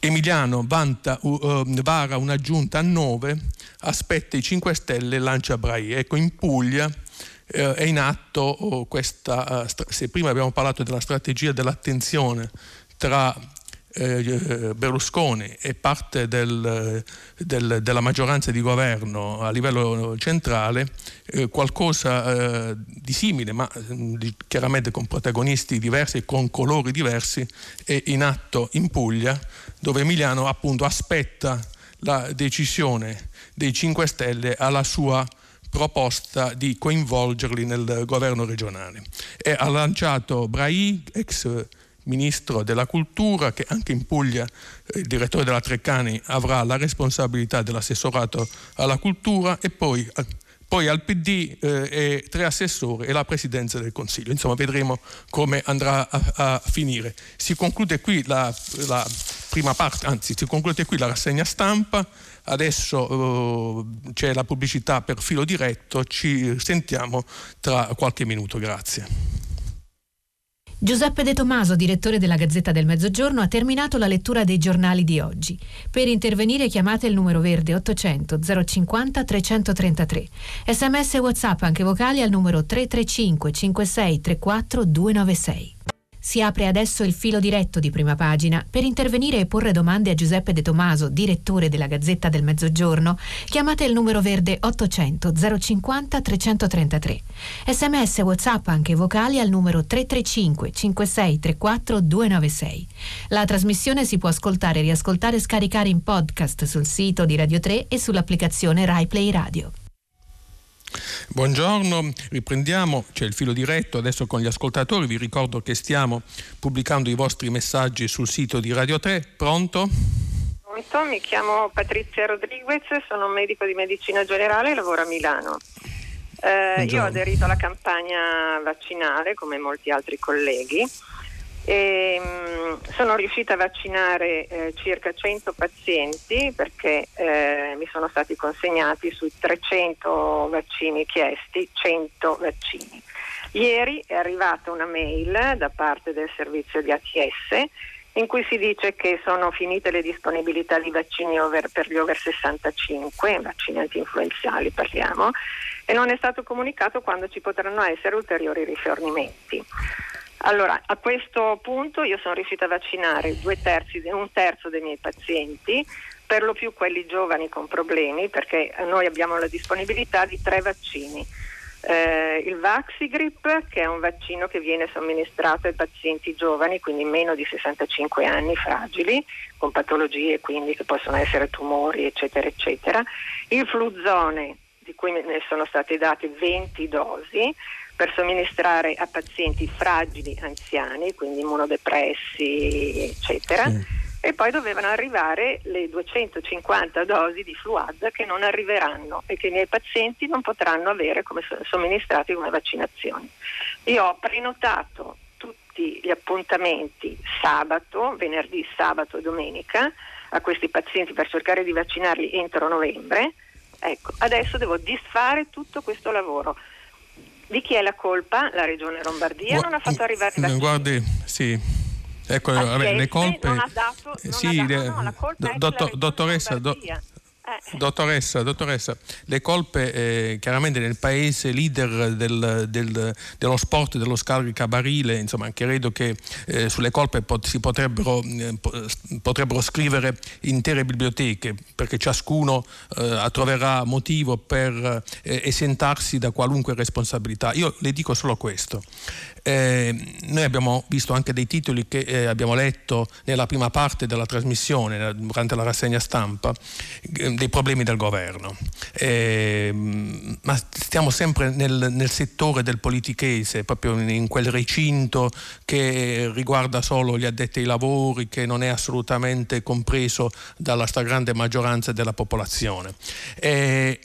Emiliano vanta, uh, vara una giunta a 9, aspetta i 5 Stelle e lancia Brai. Ecco, in Puglia eh, è in atto oh, questa, uh, se prima abbiamo parlato della strategia dell'attenzione tra eh, Berlusconi e parte del, del, della maggioranza di governo a livello centrale eh, qualcosa eh, di simile, ma di, chiaramente con protagonisti diversi e con colori diversi, è in atto in Puglia, dove Emiliano appunto aspetta la decisione dei 5 Stelle alla sua proposta di coinvolgerli nel governo regionale. E ha lanciato Brai, ex ministro della cultura, che anche in Puglia eh, il direttore della Treccani avrà la responsabilità dell'assessorato alla cultura e poi, poi al PD eh, e tre assessori e la presidenza del Consiglio. Insomma, vedremo come andrà a, a finire. Si conclude qui la, la, prima parte, anzi, si conclude qui la rassegna stampa. Adesso eh, c'è la pubblicità per filo diretto, ci sentiamo tra qualche minuto. Grazie. Giuseppe De Tomaso, direttore della Gazzetta del Mezzogiorno, ha terminato la lettura dei giornali di oggi. Per intervenire chiamate il numero verde 800 050 333. Sms e WhatsApp anche vocali al numero 335 56 34 296. Si apre adesso il filo diretto di prima pagina. Per intervenire e porre domande a Giuseppe De Tomaso, direttore della Gazzetta del Mezzogiorno, chiamate il numero verde 800 050 333. Sms WhatsApp anche vocali al numero 335 5634 296. La trasmissione si può ascoltare, riascoltare e scaricare in podcast sul sito di Radio 3 e sull'applicazione RaiPlay Radio. Buongiorno, riprendiamo, c'è il filo diretto adesso con gli ascoltatori, vi ricordo che stiamo pubblicando i vostri messaggi sul sito di Radio 3, pronto? Pronto, mi chiamo Patrizia Rodriguez, sono un medico di medicina generale e lavoro a Milano. Eh, io ho aderito alla campagna vaccinale come molti altri colleghi e, mh, sono riuscita a vaccinare eh, circa 100 pazienti perché eh, mi sono stati consegnati sui 300 vaccini chiesti, 100 vaccini. Ieri è arrivata una mail da parte del servizio di ATS in cui si dice che sono finite le disponibilità di vaccini over, per gli over 65, vaccini anti-influenzali parliamo, e non è stato comunicato quando ci potranno essere ulteriori rifornimenti. Allora, a questo punto io sono riuscita a vaccinare terzi, un terzo dei miei pazienti, per lo più quelli giovani con problemi, perché noi abbiamo la disponibilità di tre vaccini eh, il Vaxigrip, che è un vaccino che viene somministrato ai pazienti giovani, quindi meno di 65 anni, fragili, con patologie quindi che possono essere tumori, eccetera, eccetera. Il Fluzone, di cui ne sono state date 20 dosi, per somministrare a pazienti fragili, anziani, quindi immunodepressi, eccetera. Sì e poi dovevano arrivare le 250 dosi di Fluad che non arriveranno e che i miei pazienti non potranno avere come somministrati come vaccinazioni. Io ho prenotato tutti gli appuntamenti sabato, venerdì, sabato e domenica a questi pazienti per cercare di vaccinarli entro novembre. Ecco, adesso devo disfare tutto questo lavoro. Di chi è la colpa? La Regione Lombardia non ha fatto arrivare i vaccini. Guardi, sì, Ecco, le colpe... Non ha dato, non sì, ha dato, no, la colpa dottor, dottoressa, do. Dottoressa, dottoressa, le colpe eh, chiaramente nel paese leader del, del, dello sport dello scaricabarile, insomma, credo che eh, sulle colpe pot- si potrebbero, eh, potrebbero, scrivere intere biblioteche, perché ciascuno eh, troverà motivo per eh, esentarsi da qualunque responsabilità. Io le dico solo questo. Eh, noi abbiamo visto anche dei titoli che eh, abbiamo letto nella prima parte della trasmissione, durante la rassegna stampa, eh, dei problemi del governo. Eh, ma stiamo sempre nel, nel, settore del politichese, proprio in quel recinto che riguarda solo gli addetti ai lavori, che non è assolutamente compreso dalla stragrande maggioranza della popolazione. Eh,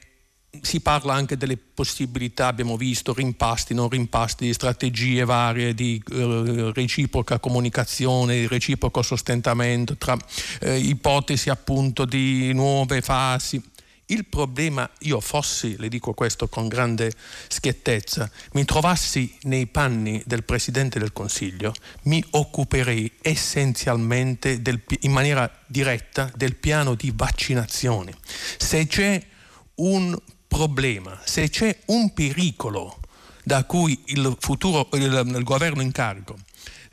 si parla anche delle possibilità, abbiamo visto, rimpasti, non rimpasti, strategie varie di eh, reciproca comunicazione, di reciproco sostentamento, tra eh, ipotesi appunto di nuove fasi. Il problema, io fossi, le dico questo con grande schiettezza, mi trovassi nei panni del Presidente del Consiglio, mi occuperei essenzialmente del, in maniera diretta del piano di vaccinazione. Se c'è un problema, se c'è un pericolo da cui il futuro il, il governo in carico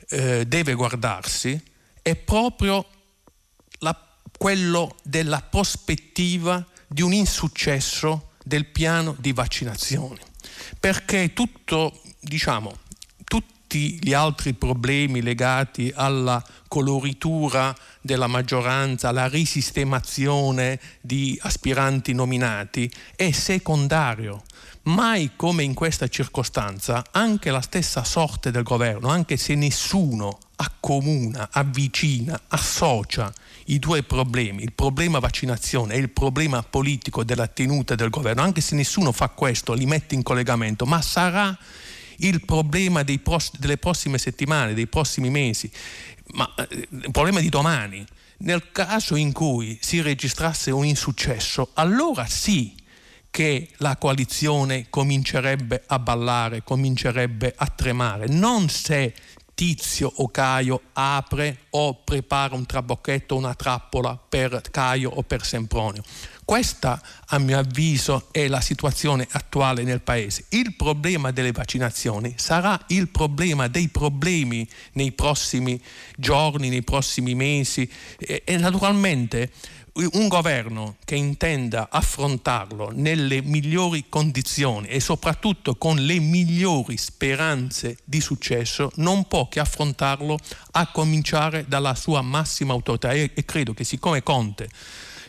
eh, deve guardarsi, è proprio la, quello della prospettiva di un insuccesso del piano di vaccinazione. Perché tutto, diciamo, tutti gli altri problemi legati alla coloritura della maggioranza, la risistemazione di aspiranti nominati è secondario. Mai come in questa circostanza anche la stessa sorte del governo, anche se nessuno accomuna, avvicina, associa i due problemi, il problema vaccinazione e il problema politico della tenuta del governo, anche se nessuno fa questo, li mette in collegamento, ma sarà il problema pross- delle prossime settimane, dei prossimi mesi, ma eh, il problema di domani. Nel caso in cui si registrasse un insuccesso, allora sì che la coalizione comincerebbe a ballare, comincerebbe a tremare, non se Tizio o Caio apre o prepara un trabocchetto, una trappola per Caio o per Sempronio. Questa, a mio avviso, è la situazione attuale nel Paese. Il problema delle vaccinazioni sarà il problema dei problemi nei prossimi giorni, nei prossimi mesi e, e naturalmente un governo che intenda affrontarlo nelle migliori condizioni e soprattutto con le migliori speranze di successo non può che affrontarlo a cominciare dalla sua massima autorità. E, credo che siccome Conte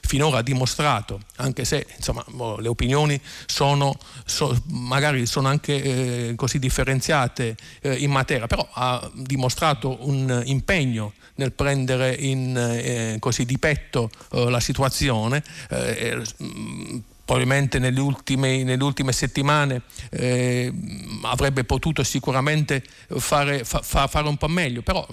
finora ha dimostrato, anche se insomma, le opinioni sono, so, magari sono anche eh, così differenziate eh, in materia, però ha dimostrato un impegno nel prendere in, eh, così di petto eh, la situazione eh, probabilmente nelle ultime, nelle ultime settimane eh, avrebbe potuto sicuramente fare, fa, fare, un po' meglio, però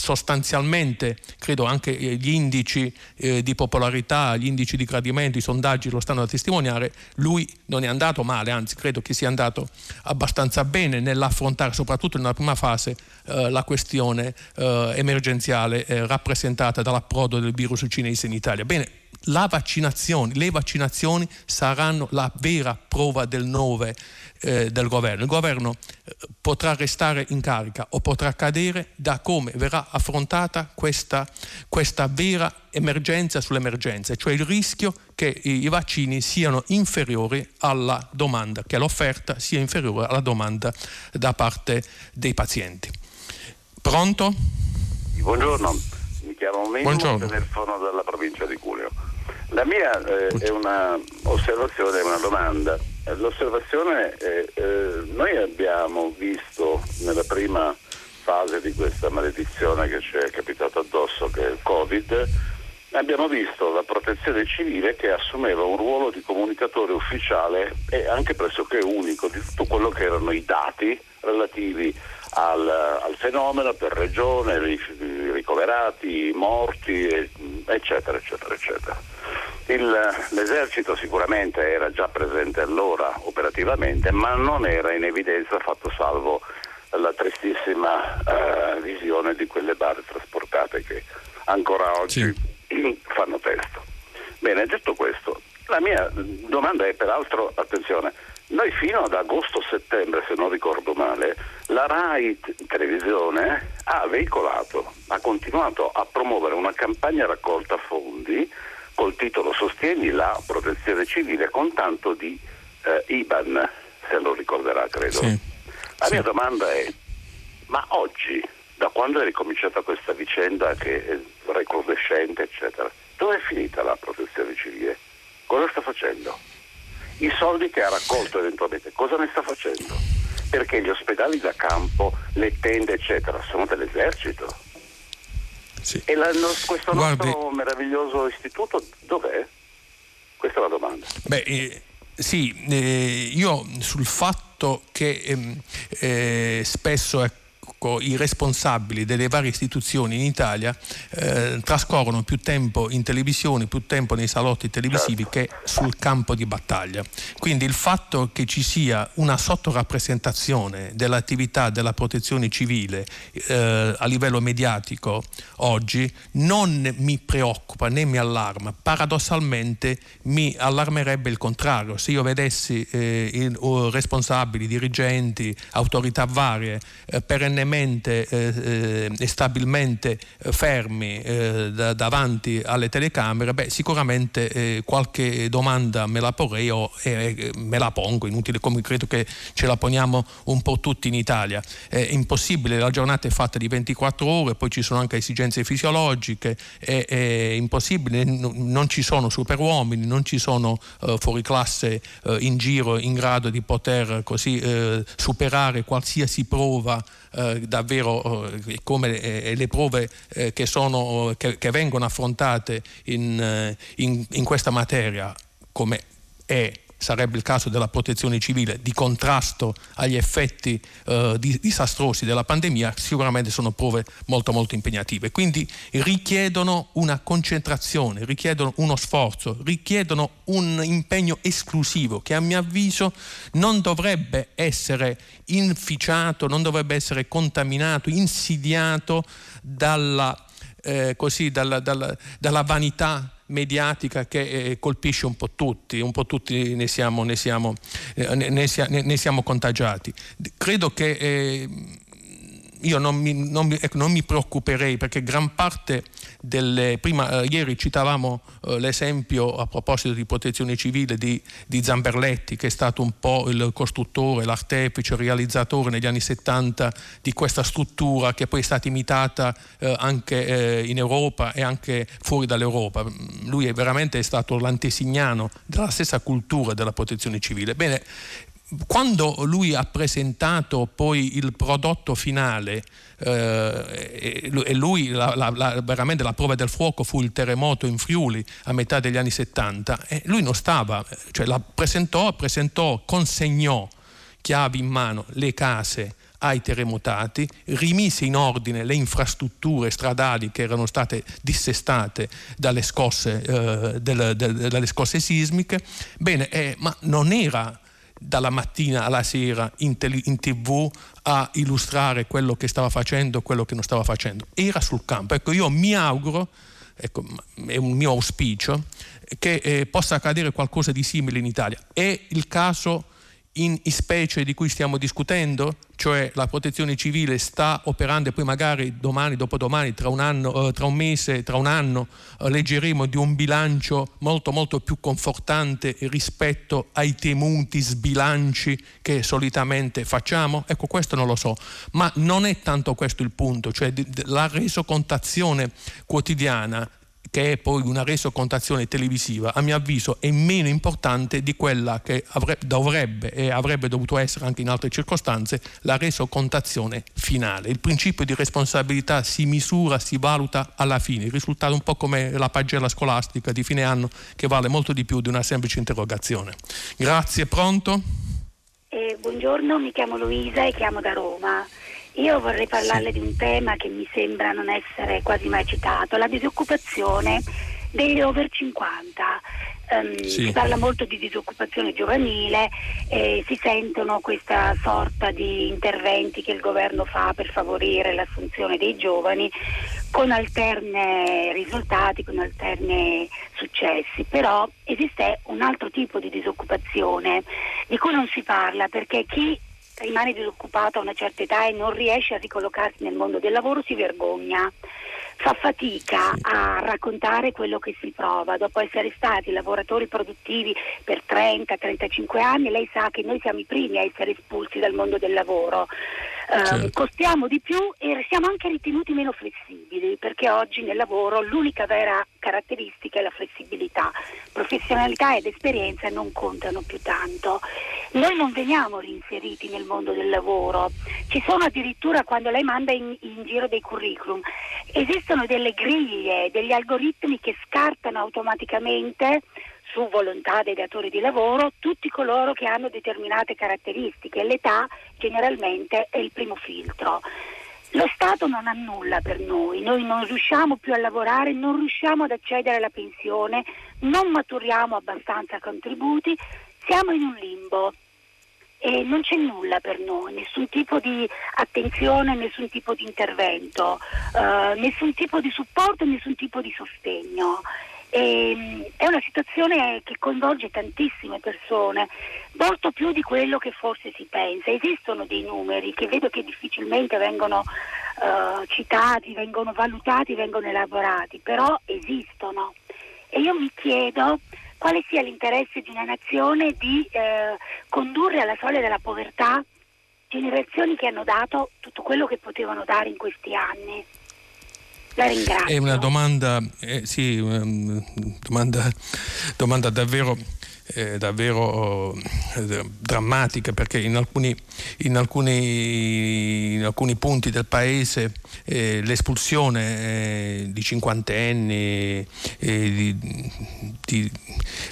sostanzialmente credo anche eh, gli indici eh, di popolarità, gli indici di gradimento, i sondaggi lo stanno a testimoniare, lui non è andato male, anzi credo che sia andato abbastanza bene nell'affrontare soprattutto nella prima fase eh, la questione eh, emergenziale eh, rappresentata dall'approdo del virus cinese in Italia. Bene, vaccinazione, le vaccinazioni saranno la vera prova del 9 eh, del governo. Il governo eh, potrà restare in carica o potrà cadere da come verrà affrontata questa, questa vera emergenza sull'emergenza, cioè il rischio che i, vaccini siano inferiori alla domanda, che l'offerta sia inferiore alla domanda da parte dei pazienti. Pronto? Buongiorno, mi chiamo Menu, telefono dalla provincia di Cuneo. La mia eh, è una osservazione, è una domanda. L'osservazione è eh, noi abbiamo visto nella prima fase di questa maledizione che ci è capitato addosso, che è il Covid, abbiamo visto la protezione civile che assumeva un ruolo di comunicatore ufficiale e anche pressoché unico di tutto quello che erano i dati relativi al, al fenomeno per regione, ricoverati, morti, eccetera, eccetera, eccetera. Il, l'esercito sicuramente era già presente allora operativamente, ma non era in evidenza fatto salvo la tristissima uh, visione di quelle barre trasportate che ancora oggi sì. fanno testo. Bene, detto questo, la mia domanda è peraltro, attenzione, noi fino ad agosto-settembre, se non ricordo male, la RAI televisione ha veicolato, ha continuato a promuovere una campagna raccolta fondi col titolo Sostieni la protezione civile con tanto di eh, IBAN, se lo ricorderà credo. Sì. La sì. mia domanda è, ma oggi, da quando è ricominciata questa vicenda che è recrudescente, eccetera, dove è finita la protezione civile? Cosa sta facendo? I soldi che ha raccolto eventualmente, cosa ne sta facendo? Perché gli ospedali da campo, le tende, eccetera, sono dell'esercito sì. E la, questo Guardi, nostro meraviglioso istituto dov'è? Questa è la domanda. Beh, eh, sì, eh, io sul fatto che ehm, eh, spesso è Ecco, i responsabili delle varie istituzioni in Italia eh, trascorrono più tempo in televisione, più tempo nei salotti televisivi che sul campo di battaglia. Quindi il fatto che ci sia una sottorappresentazione dell'attività della protezione civile eh, a livello mediatico oggi non mi preoccupa né mi allarma, paradossalmente mi allarmerebbe il contrario. Se io vedessi eh, i, responsabili, dirigenti, autorità varie eh, perennemente perennemente eh, e stabilmente eh, fermi eh, da, davanti alle telecamere, beh, sicuramente eh, qualche domanda me la porrei o eh, me la pongo, inutile come credo che ce la poniamo un po' tutti in Italia. È impossibile, la giornata è fatta di 24 ore, poi ci sono anche esigenze fisiologiche, è, è impossibile, non ci sono superuomini, non ci sono uh, fuori classe uh, in giro in grado di poter così uh, superare qualsiasi prova eh, davvero eh, come eh, le prove eh, che, sono, che, che, vengono affrontate in, eh, in, in questa materia, come è sarebbe il caso della protezione civile, di contrasto agli effetti eh, disastrosi della pandemia, sicuramente sono prove molto molto impegnative. Quindi richiedono una concentrazione, richiedono uno sforzo, richiedono un impegno esclusivo che a mio avviso non dovrebbe essere inficiato, non dovrebbe essere contaminato, insidiato dalla, eh, così, dalla, dalla, dalla vanità mediatica che eh, colpisce un po' tutti, un po' tutti ne siamo, ne siamo, eh, ne, ne, ne siamo contagiati. Credo che eh, io non mi, non, ecco, non mi, preoccuperei perché gran parte delle... Prima, eh, ieri citavamo eh, l'esempio a proposito di protezione civile di, di, Zamberletti che è stato un po' il costruttore, l'artefice, il realizzatore negli anni 70 di questa struttura che poi è stata imitata eh, anche eh, in Europa e anche fuori dall'Europa. Lui è veramente stato l'antesignano della stessa cultura della protezione civile. Bene, quando lui ha presentato poi il prodotto finale eh, e lui la, la, la, veramente la prova del fuoco fu il terremoto in Friuli a metà degli anni 70 e lui non stava, cioè la presentò, presentò, consegnò chiavi in mano le case ai terremotati, rimise in ordine le infrastrutture stradali che erano state dissestate dalle scosse, eh, del, del, dalle scosse sismiche. Bene, eh, ma non era dalla mattina alla sera in, tele, in, tv a illustrare quello che stava facendo, quello che non stava facendo, era sul campo. Ecco, io mi auguro, ecco, è un mio auspicio, che eh, possa accadere qualcosa di simile in Italia. È il caso in specie di cui stiamo discutendo, cioè la protezione civile sta operando e poi magari domani, dopodomani, tra un, anno, eh, tra un mese, tra un anno eh, leggeremo di un bilancio molto molto più confortante rispetto ai temuti sbilanci che solitamente facciamo? Ecco, questo non lo so, ma non è tanto questo il punto, cioè la resocontazione quotidiana che è poi una resocontazione televisiva, a mio avviso è meno importante di quella che avrebbe, dovrebbe e avrebbe dovuto essere anche in altre circostanze la resocontazione finale. Il principio di responsabilità si misura, si valuta alla fine, il risultato è un po' come la pagella scolastica di fine anno che vale molto di più di una semplice interrogazione. Grazie, pronto? Eh, buongiorno, mi chiamo Luisa e chiamo da Roma. Io vorrei parlarle sì. di un tema che mi sembra non essere quasi mai citato, la disoccupazione degli over 50. Um, ehm, sì. Si parla molto di disoccupazione giovanile e si sentono questa sorta di interventi che il governo fa per favorire l'assunzione dei giovani con alterne risultati, con alterne successi, però esiste un altro tipo di disoccupazione di cui non si parla perché chi rimane disoccupato a una certa età e non riesce a ricollocarsi nel mondo del lavoro si vergogna. Fa fatica a raccontare quello che si prova. Dopo essere stati lavoratori produttivi per 30-35 anni lei sa che noi siamo i primi a essere espulsi dal mondo del lavoro eh, certo. costiamo di più e siamo anche ritenuti meno flessibili perché oggi nel lavoro l'unica vera caratteristica è la flessibilità. Professionalità ed esperienza non contano più tanto. Noi non veniamo reinseriti nel mondo del lavoro. Ci sono addirittura quando lei manda in, in giro dei curriculum. Esistono delle griglie, degli algoritmi che scartano automaticamente su volontà dei datori di lavoro tutti coloro che hanno determinate caratteristiche. L'età generalmente è il primo filtro. Lo Stato non ha nulla per noi, noi non riusciamo più a lavorare, non riusciamo ad accedere alla pensione, non maturiamo abbastanza contributi, siamo in un limbo e non c'è nulla per noi, nessun tipo di attenzione, nessun tipo di intervento, uh, nessun tipo di supporto, nessun tipo di sostegno. E, mm, è una situazione che coinvolge tantissime persone, molto più di quello che forse si pensa. Esistono dei numeri che vedo che difficilmente vengono uh, citati, vengono valutati, vengono elaborati, però esistono. E io mi chiedo quale sia l'interesse di una nazione di eh, condurre alla soglia della povertà generazioni che hanno dato tutto quello che potevano dare in questi anni. Ringrazio. È una domanda, eh, sì, una domanda, domanda davvero eh, davvero eh, drammatica perché in alcuni, in alcuni, in alcuni punti del paese eh, l'espulsione eh, di cinquantenni, eh, di, di,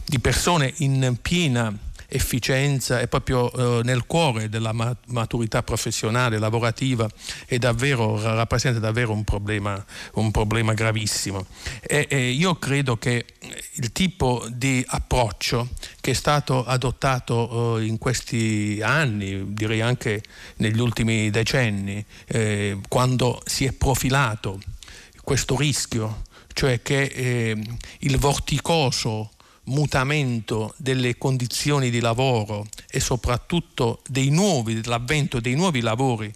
di persone in piena efficienza è proprio eh, nel cuore della maturità professionale, lavorativa davvero, rappresenta davvero un problema, un problema gravissimo. E, e io credo che il tipo di approccio che è stato adottato eh, in questi anni, direi anche negli ultimi decenni, eh, quando si è profilato questo rischio, cioè che eh, il vorticoso mutamento delle condizioni di lavoro e soprattutto dei nuovi, dell'avvento dei nuovi lavori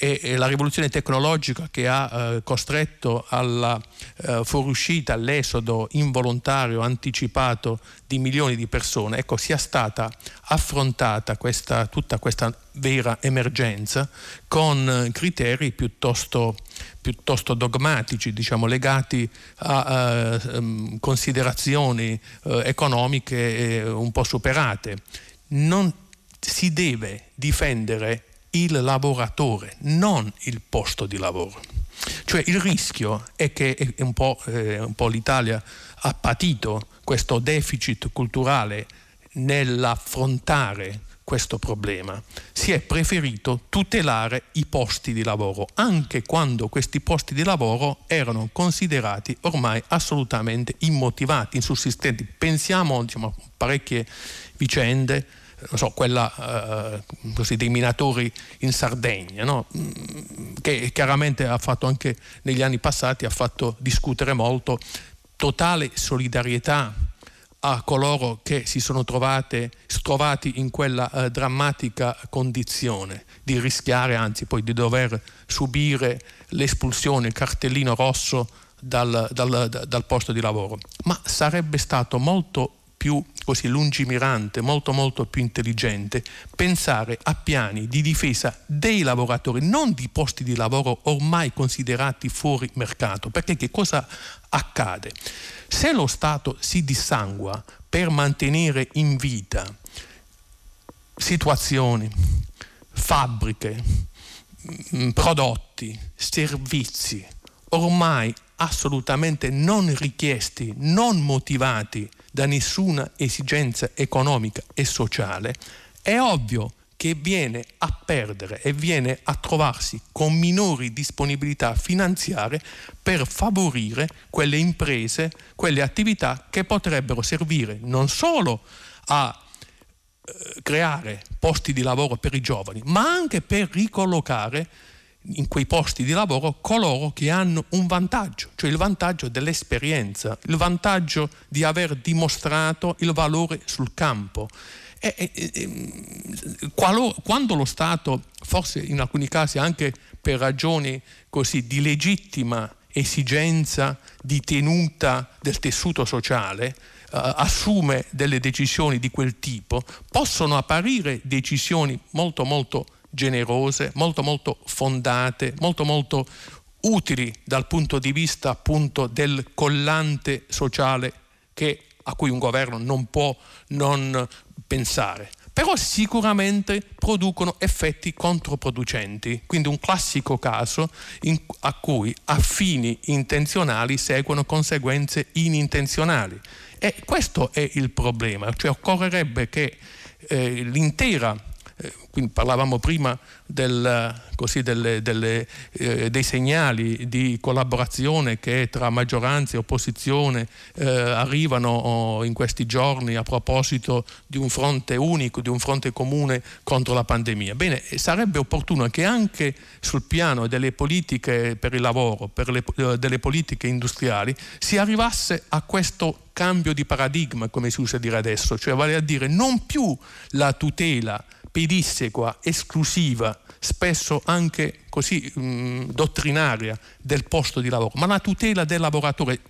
e, e la rivoluzione tecnologica che ha eh, costretto alla eh, fuoriuscita, all'esodo involontario, anticipato di milioni di persone, ecco, sia stata affrontata questa, tutta questa vera emergenza con criteri piuttosto, piuttosto dogmatici, diciamo, legati a uh, considerazioni uh, economiche uh, un po' superate. Non si deve difendere il lavoratore, non il posto di lavoro. Cioè il rischio è che un po', eh, un po l'Italia ha patito questo deficit culturale nell'affrontare questo problema. Si è preferito tutelare i posti di lavoro, anche quando questi posti di lavoro erano considerati ormai assolutamente immotivati, insussistenti. Pensiamo diciamo, a parecchie vicende so, quella eh, così, dei minatori in Sardegna, no? Mm, che chiaramente ha fatto anche negli anni passati, ha fatto discutere molto, totale solidarietà a coloro che si sono trovate, trovati in quella eh, drammatica condizione di rischiare, anzi poi di dover subire l'espulsione, il cartellino rosso dal, dal, dal posto di lavoro. Ma sarebbe stato molto più così lungimirante, molto molto più intelligente, pensare a piani di difesa dei lavoratori, non di posti di lavoro ormai considerati fuori mercato, perché che cosa accade? Se lo Stato si dissangua per mantenere in vita situazioni, fabbriche, mm, prodotti, servizi ormai assolutamente non richiesti, non motivati da nessuna esigenza economica e sociale, è ovvio che viene a perdere e viene a trovarsi con minori disponibilità finanziarie per favorire quelle imprese, quelle attività che potrebbero servire non solo a eh, creare posti di lavoro per i giovani, ma anche per ricollocare in quei posti di lavoro coloro che hanno un vantaggio, cioè il vantaggio dell'esperienza, il vantaggio di aver dimostrato il valore sul campo. E, e, e, qualo, quando lo Stato, forse in alcuni casi anche per ragioni così di legittima esigenza di tenuta del tessuto sociale, Uh, assume delle decisioni di quel tipo, possono apparire decisioni molto molto generose, molto molto fondate, molto molto utili dal punto di vista appunto del collante sociale che, a cui un governo non può non pensare. Però sicuramente producono effetti controproducenti, quindi un classico caso in, a cui a fini intenzionali seguono conseguenze inintenzionali. E questo è il problema, cioè occorrerebbe che eh, l'intera eh, quindi parlavamo prima del, così, delle, delle, eh, dei segnali di collaborazione che tra maggioranza e opposizione eh, arrivano oh, in questi giorni a proposito di un fronte unico, di un fronte comune contro la pandemia. Bene, sarebbe opportuno che anche sul piano delle politiche per il lavoro, per le, eh, delle politiche industriali, si arrivasse a questo cambio di paradigma, come si usa dire adesso, cioè vale a dire non più la tutela pedissequa, esclusiva, spesso anche così mh, dottrinaria del posto di lavoro, ma la tutela del lavoratore.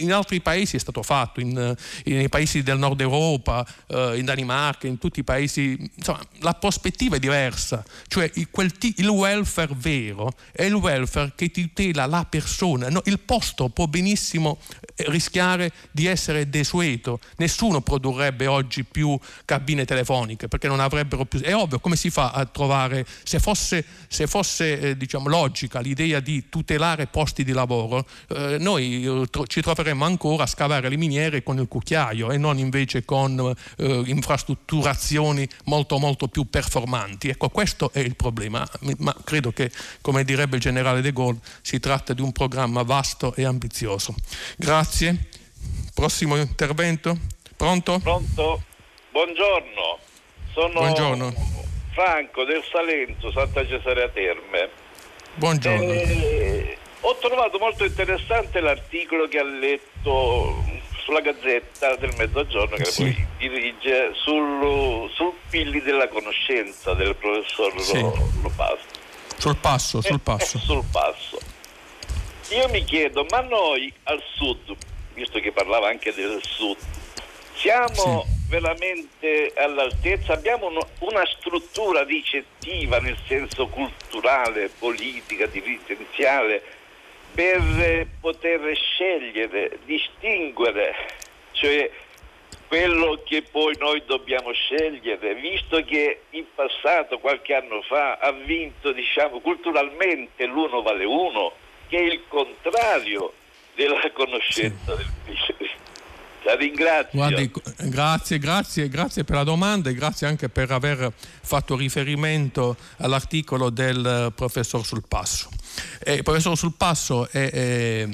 In altri paesi è stato fatto, in, in, nei paesi del nord Europa, eh, in Danimarca, in tutti i paesi, insomma, la prospettiva è diversa, cioè il, t- il, welfare vero è il welfare che tutela la persona, no, il posto può benissimo eh, rischiare di essere desueto, nessuno produrrebbe oggi più cabine telefoniche perché non avrebbero più... È ovvio come si fa a trovare, se fosse, se fosse eh, diciamo, logica l'idea di tutelare posti di lavoro, eh, noi eh, tro- ci troveremmo ancora a scavare le miniere con il cucchiaio e non invece con eh, infrastrutturazioni molto molto più performanti. Ecco, questo è il problema, ma credo che, come direbbe il generale De Gaulle, si tratta di un programma vasto e ambizioso. Grazie. Prossimo intervento? Pronto? Pronto? Buongiorno. Sono Buongiorno Franco del Salento, Santa Cesarea Terme. Buongiorno. Eh, ho trovato molto interessante l'articolo che ha letto sulla Gazzetta del Mezzogiorno che sì. poi dirige sul, sul Pilli della conoscenza del professor sì. Lopasso. Sul passo, sul eh, passo. Eh, sul passo. Io mi chiedo, ma noi al sud, visto che parlava anche del sud, siamo sì veramente all'altezza, abbiamo uno, una struttura ricettiva nel senso culturale, politica, dirigenziale per poter scegliere, distinguere, cioè quello che poi noi dobbiamo scegliere, visto che in passato, qualche anno fa, ha vinto diciamo, culturalmente l'uno vale uno, che è il contrario della conoscenza sì. del La ringrazio. Guardi, grazie, grazie, grazie per la domanda e grazie anche per aver fatto riferimento all'articolo del professor Sulpasso. Eh, il professor Sulpasso è, è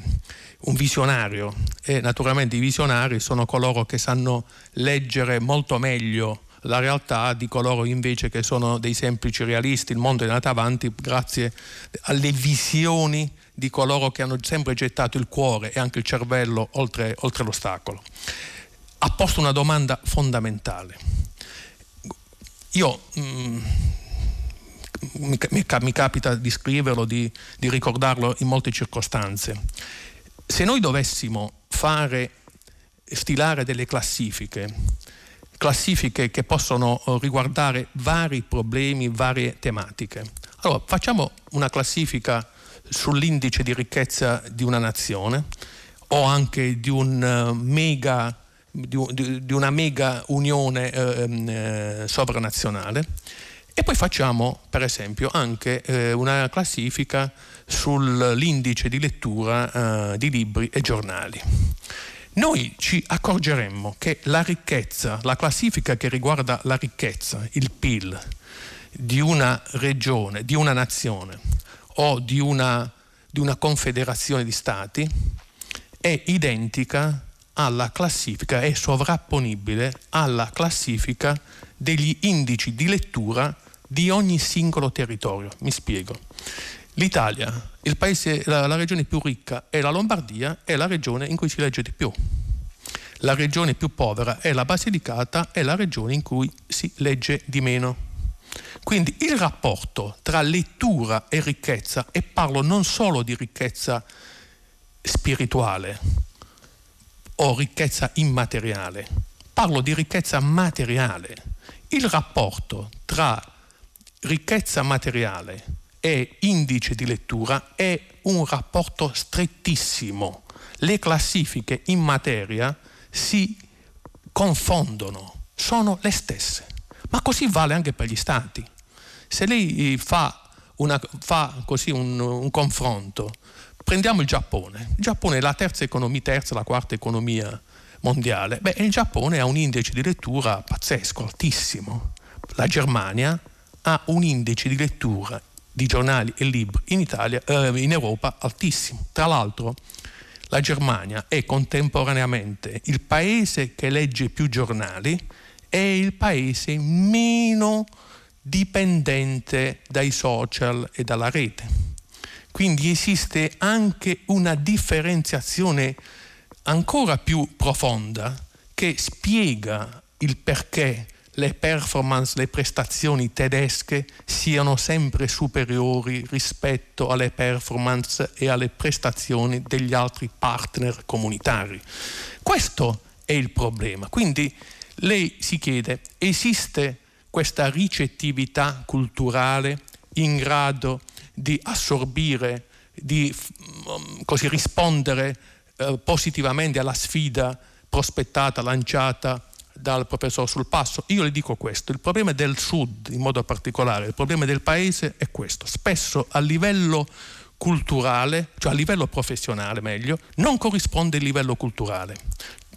un visionario e naturalmente i visionari sono coloro che sanno leggere molto meglio la realtà di coloro invece che sono dei semplici realisti. Il mondo è andato avanti grazie alle visioni di coloro che hanno sempre gettato il cuore e anche il cervello oltre, oltre l'ostacolo. Ha posto una domanda fondamentale. Io mm, mi, mi, mi, capita di scriverlo, di, di ricordarlo in molte circostanze. Se noi dovessimo fare, stilare delle classifiche, classifiche che possono eh, riguardare vari problemi, varie tematiche. Allora, facciamo una classifica sull'indice di ricchezza di una nazione o anche di, un eh, mega, di, una mega unione eh, eh, sovranazionale e poi facciamo per esempio anche eh, una classifica sull'indice di lettura eh, di libri e giornali. Noi ci accorgeremmo che la ricchezza, la classifica che riguarda la ricchezza, il PIL di una regione, di una nazione, o di una, di una confederazione di stati è identica alla classifica, è sovrapponibile alla classifica degli indici di lettura di ogni singolo territorio. Mi spiego. L'Italia, paese, la, la, regione più ricca è la Lombardia, è la regione in cui si legge di più. La regione più povera è la Basilicata, è la regione in cui si legge di meno. Quindi il rapporto tra lettura e ricchezza, e parlo non solo di ricchezza spirituale o ricchezza immateriale, parlo di ricchezza materiale. Il rapporto tra ricchezza materiale e indice di lettura è un rapporto strettissimo. Le classifiche in materia si confondono, sono le stesse. Ma così vale anche per gli stati. Se lei fa, una, fa così un, un, confronto, prendiamo il Giappone. Il Giappone è la terza economia, terza, la quarta economia mondiale. Beh, il Giappone ha un indice di lettura pazzesco, altissimo. La Germania ha un indice di lettura di giornali e libri in, Italia, eh, in Europa altissimo. Tra l'altro, la Germania è contemporaneamente il paese che legge più giornali è il paese meno dipendente dai social e dalla rete. Quindi esiste anche una differenziazione ancora più profonda che spiega il perché le performance, le prestazioni tedesche siano sempre superiori rispetto alle performance e alle prestazioni degli altri partner comunitari. Questo è il problema. Quindi lei si chiede, esiste questa ricettività culturale in grado di assorbire, di mm, così rispondere eh, positivamente alla sfida prospettata, lanciata dal professor Sulpasso. Io le dico questo, il problema del Sud in modo particolare, il problema del Paese è questo. Spesso a livello culturale, cioè a livello professionale meglio, non corrisponde il livello culturale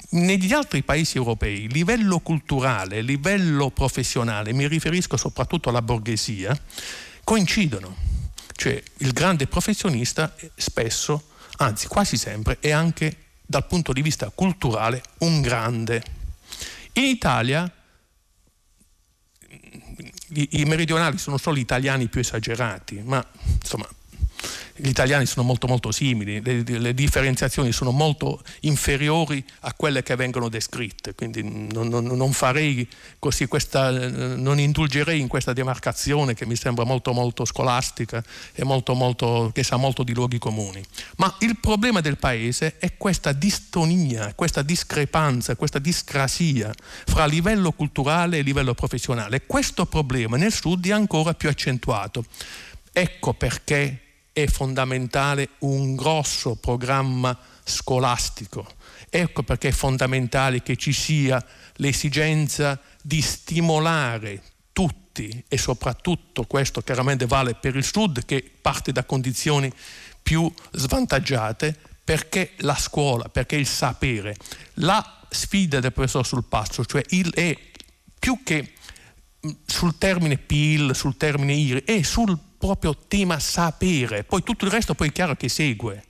negli altri paesi europei, livello culturale, livello professionale, mi riferisco soprattutto alla borghesia, coincidono. Cioè il grande professionista spesso, anzi quasi sempre, è anche dal punto di vista culturale un grande. In Italia i, i meridionali sono solo gli italiani più esagerati, ma insomma gli italiani sono molto molto simili, le, le, differenziazioni sono molto inferiori a quelle che vengono descritte, quindi non, non, non farei così questa, non indulgerei in questa demarcazione che mi sembra molto molto scolastica e molto, molto, che sa molto di luoghi comuni. Ma il problema del paese è questa distonia, questa discrepanza, questa discrasia fra livello culturale e livello professionale. Questo problema nel sud è ancora più accentuato. Ecco perché è fondamentale un grosso programma scolastico. Ecco perché è fondamentale che ci sia l'esigenza di stimolare tutti e soprattutto questo chiaramente vale per il Sud che parte da condizioni più svantaggiate perché la scuola, perché il sapere, la sfida del professor sul passo, cioè il, è più che sul termine PIL, sul termine IRI, è sul proprio tema sapere, poi tutto il resto poi è chiaro che segue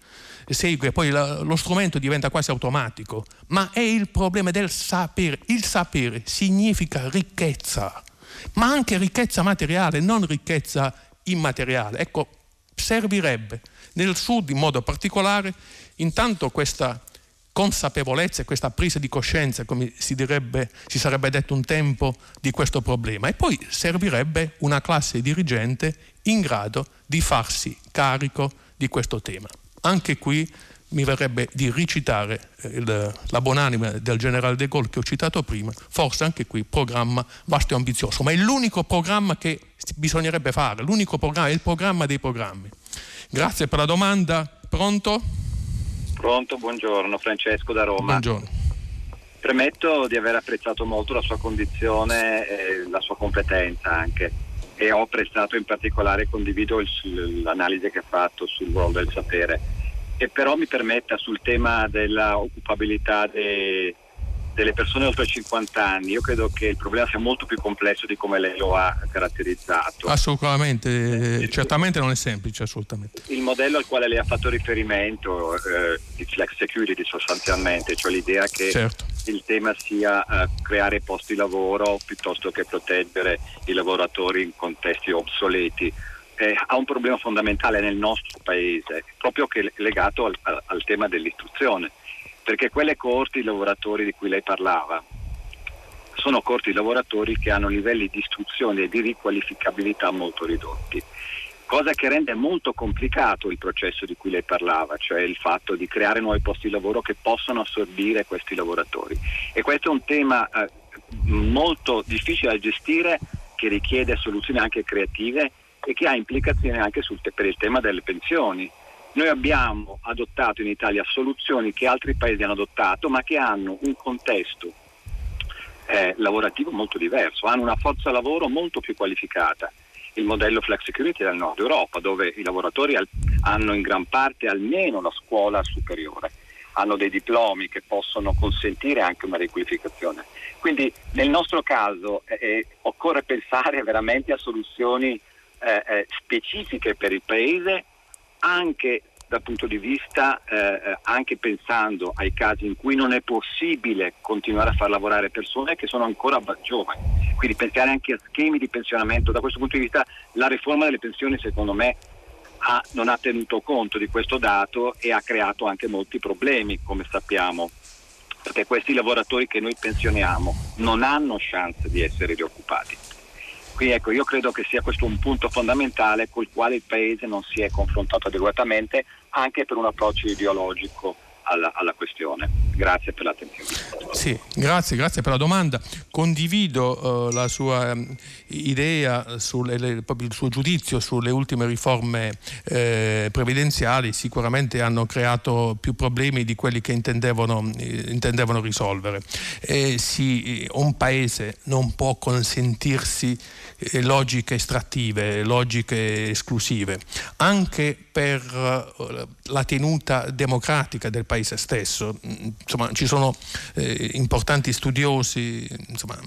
segue, poi la, lo strumento diventa quasi automatico, ma è il problema del sapere. Il sapere significa ricchezza, ma anche ricchezza materiale, non ricchezza immateriale. Ecco, servirebbe nel sud in modo particolare intanto questa consapevolezza e questa presa di coscienza, come si, direbbe, si sarebbe detto un tempo, di questo problema. E poi servirebbe una classe dirigente in grado di farsi carico di questo tema. Anche qui mi verrebbe di ricitare eh, il, la buonanima del generale De Gaulle che ho citato prima, forse anche qui programma vasto e ambizioso, ma è l'unico programma che bisognerebbe fare, l'unico programma, è il programma dei programmi. Grazie per la domanda. Pronto? Pronto, buongiorno, Francesco da Roma. Buongiorno. Premetto di aver apprezzato molto la sua condizione e la sua competenza anche e ho apprezzato in particolare condivido il, l'analisi che ha fatto sul ruolo del sapere. E però mi permetta sul tema dell'occupabilità dei delle persone oltre 50 anni, io credo che il problema sia molto più complesso di come lei lo ha caratterizzato. Assolutamente, eh, certamente non è semplice, assolutamente. Il modello al quale lei ha fatto riferimento eh, di flex security sostanzialmente, cioè l'idea che certo. Il tema sia eh, creare posti di lavoro piuttosto che proteggere i lavoratori in contesti obsoleti. Eh, ha un problema fondamentale nel nostro paese, proprio che, legato al, al tema dell'istruzione perché quelle corti di lavoratori di cui lei parlava sono corti di lavoratori che hanno livelli di istruzione e di riqualificabilità molto ridotti, cosa che rende molto complicato il processo di cui lei parlava, cioè il fatto di creare nuovi posti di lavoro che possano assorbire questi lavoratori. E questo è un tema eh, molto difficile da gestire, che richiede soluzioni anche creative e che ha implicazioni anche sul, per il tema delle pensioni noi abbiamo adottato in Italia soluzioni che altri paesi hanno adottato, ma che hanno un contesto eh, lavorativo molto diverso, hanno una forza lavoro molto più qualificata. Il modello Flex Security del nord Europa, dove i lavoratori al- hanno in gran parte almeno la scuola superiore, hanno dei diplomi che possono consentire anche una riqualificazione. Quindi nel nostro caso eh, eh occorre pensare veramente a soluzioni eh, eh specifiche per il Paese anche dal punto di vista, eh, eh, anche pensando ai casi in cui non è possibile continuare a far lavorare persone che sono ancora giovani. Quindi pensare anche a schemi di pensionamento. Da questo punto di vista la riforma delle pensioni secondo me ha, non ha tenuto conto di questo dato e ha creato anche molti problemi, come sappiamo, perché questi lavoratori che noi pensioniamo non hanno chance di essere rioccupati. Quindi ecco, io credo che sia questo un punto fondamentale col quale il Paese non si è confrontato adeguatamente anche per un approccio ideologico alla, alla, questione. Grazie per l'attenzione. Sì, grazie, grazie per la domanda. Condivido uh, la sua um, idea, sulle, le, il suo giudizio sulle ultime riforme eh, previdenziali, sicuramente hanno creato più problemi di quelli che intendevano, eh, intendevano risolvere. Eh, sì, un paese non può consentirsi eh, logiche estrattive, logiche esclusive, anche per eh, la tenuta democratica del paese stesso. Insomma, ci sono eh, importanti studiosi, insomma,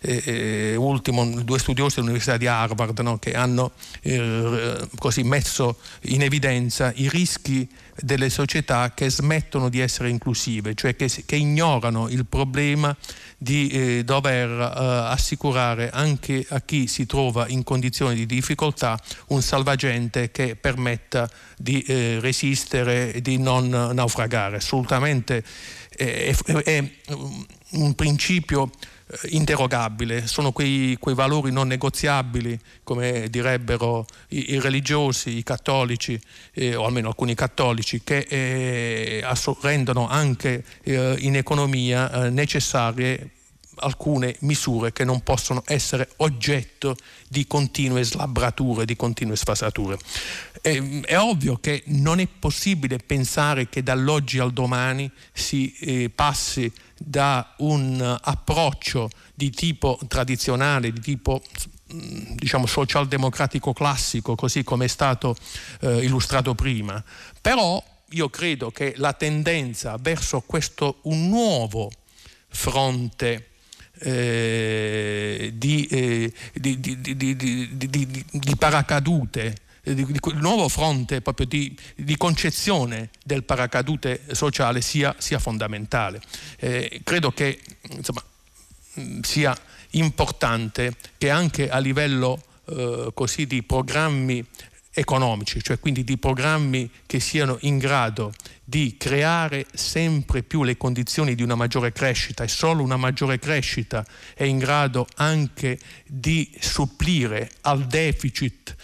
eh, eh ultimo, due studiosi dell'Università di Harvard no, che hanno eh, così messo in evidenza i rischi delle società che smettono di essere inclusive, cioè che, che ignorano il problema di eh, dover eh, assicurare anche a chi si trova in condizioni di difficoltà un salvagente che permetta di eh, resistere e di non naufragare. Assolutamente è, è un principio eh, interrogabile, sono quei, quei, valori non negoziabili, come direbbero i, i religiosi, i cattolici, eh, o almeno alcuni cattolici, che eh, rendono anche eh, in economia eh, necessarie alcune misure che non possono essere oggetto di continue slabbrature, di continue sfasature. È, è ovvio che non è possibile pensare che dall'oggi al domani si eh, passi da un approccio di tipo tradizionale, di tipo mm, diciamo socialdemocratico classico, così come è stato eh, illustrato prima. Però io credo che la tendenza verso questo un nuovo fronte eh, di, eh, di, di, di, paracadute, di, nuovo fronte proprio di, concezione del paracadute sociale sia, sia fondamentale. Eh, credo che insomma, sia importante che anche a livello eh, così di programmi economici, cioè quindi di programmi che siano in grado di creare sempre più le condizioni di una maggiore crescita e solo una maggiore crescita è in grado anche di supplire al deficit,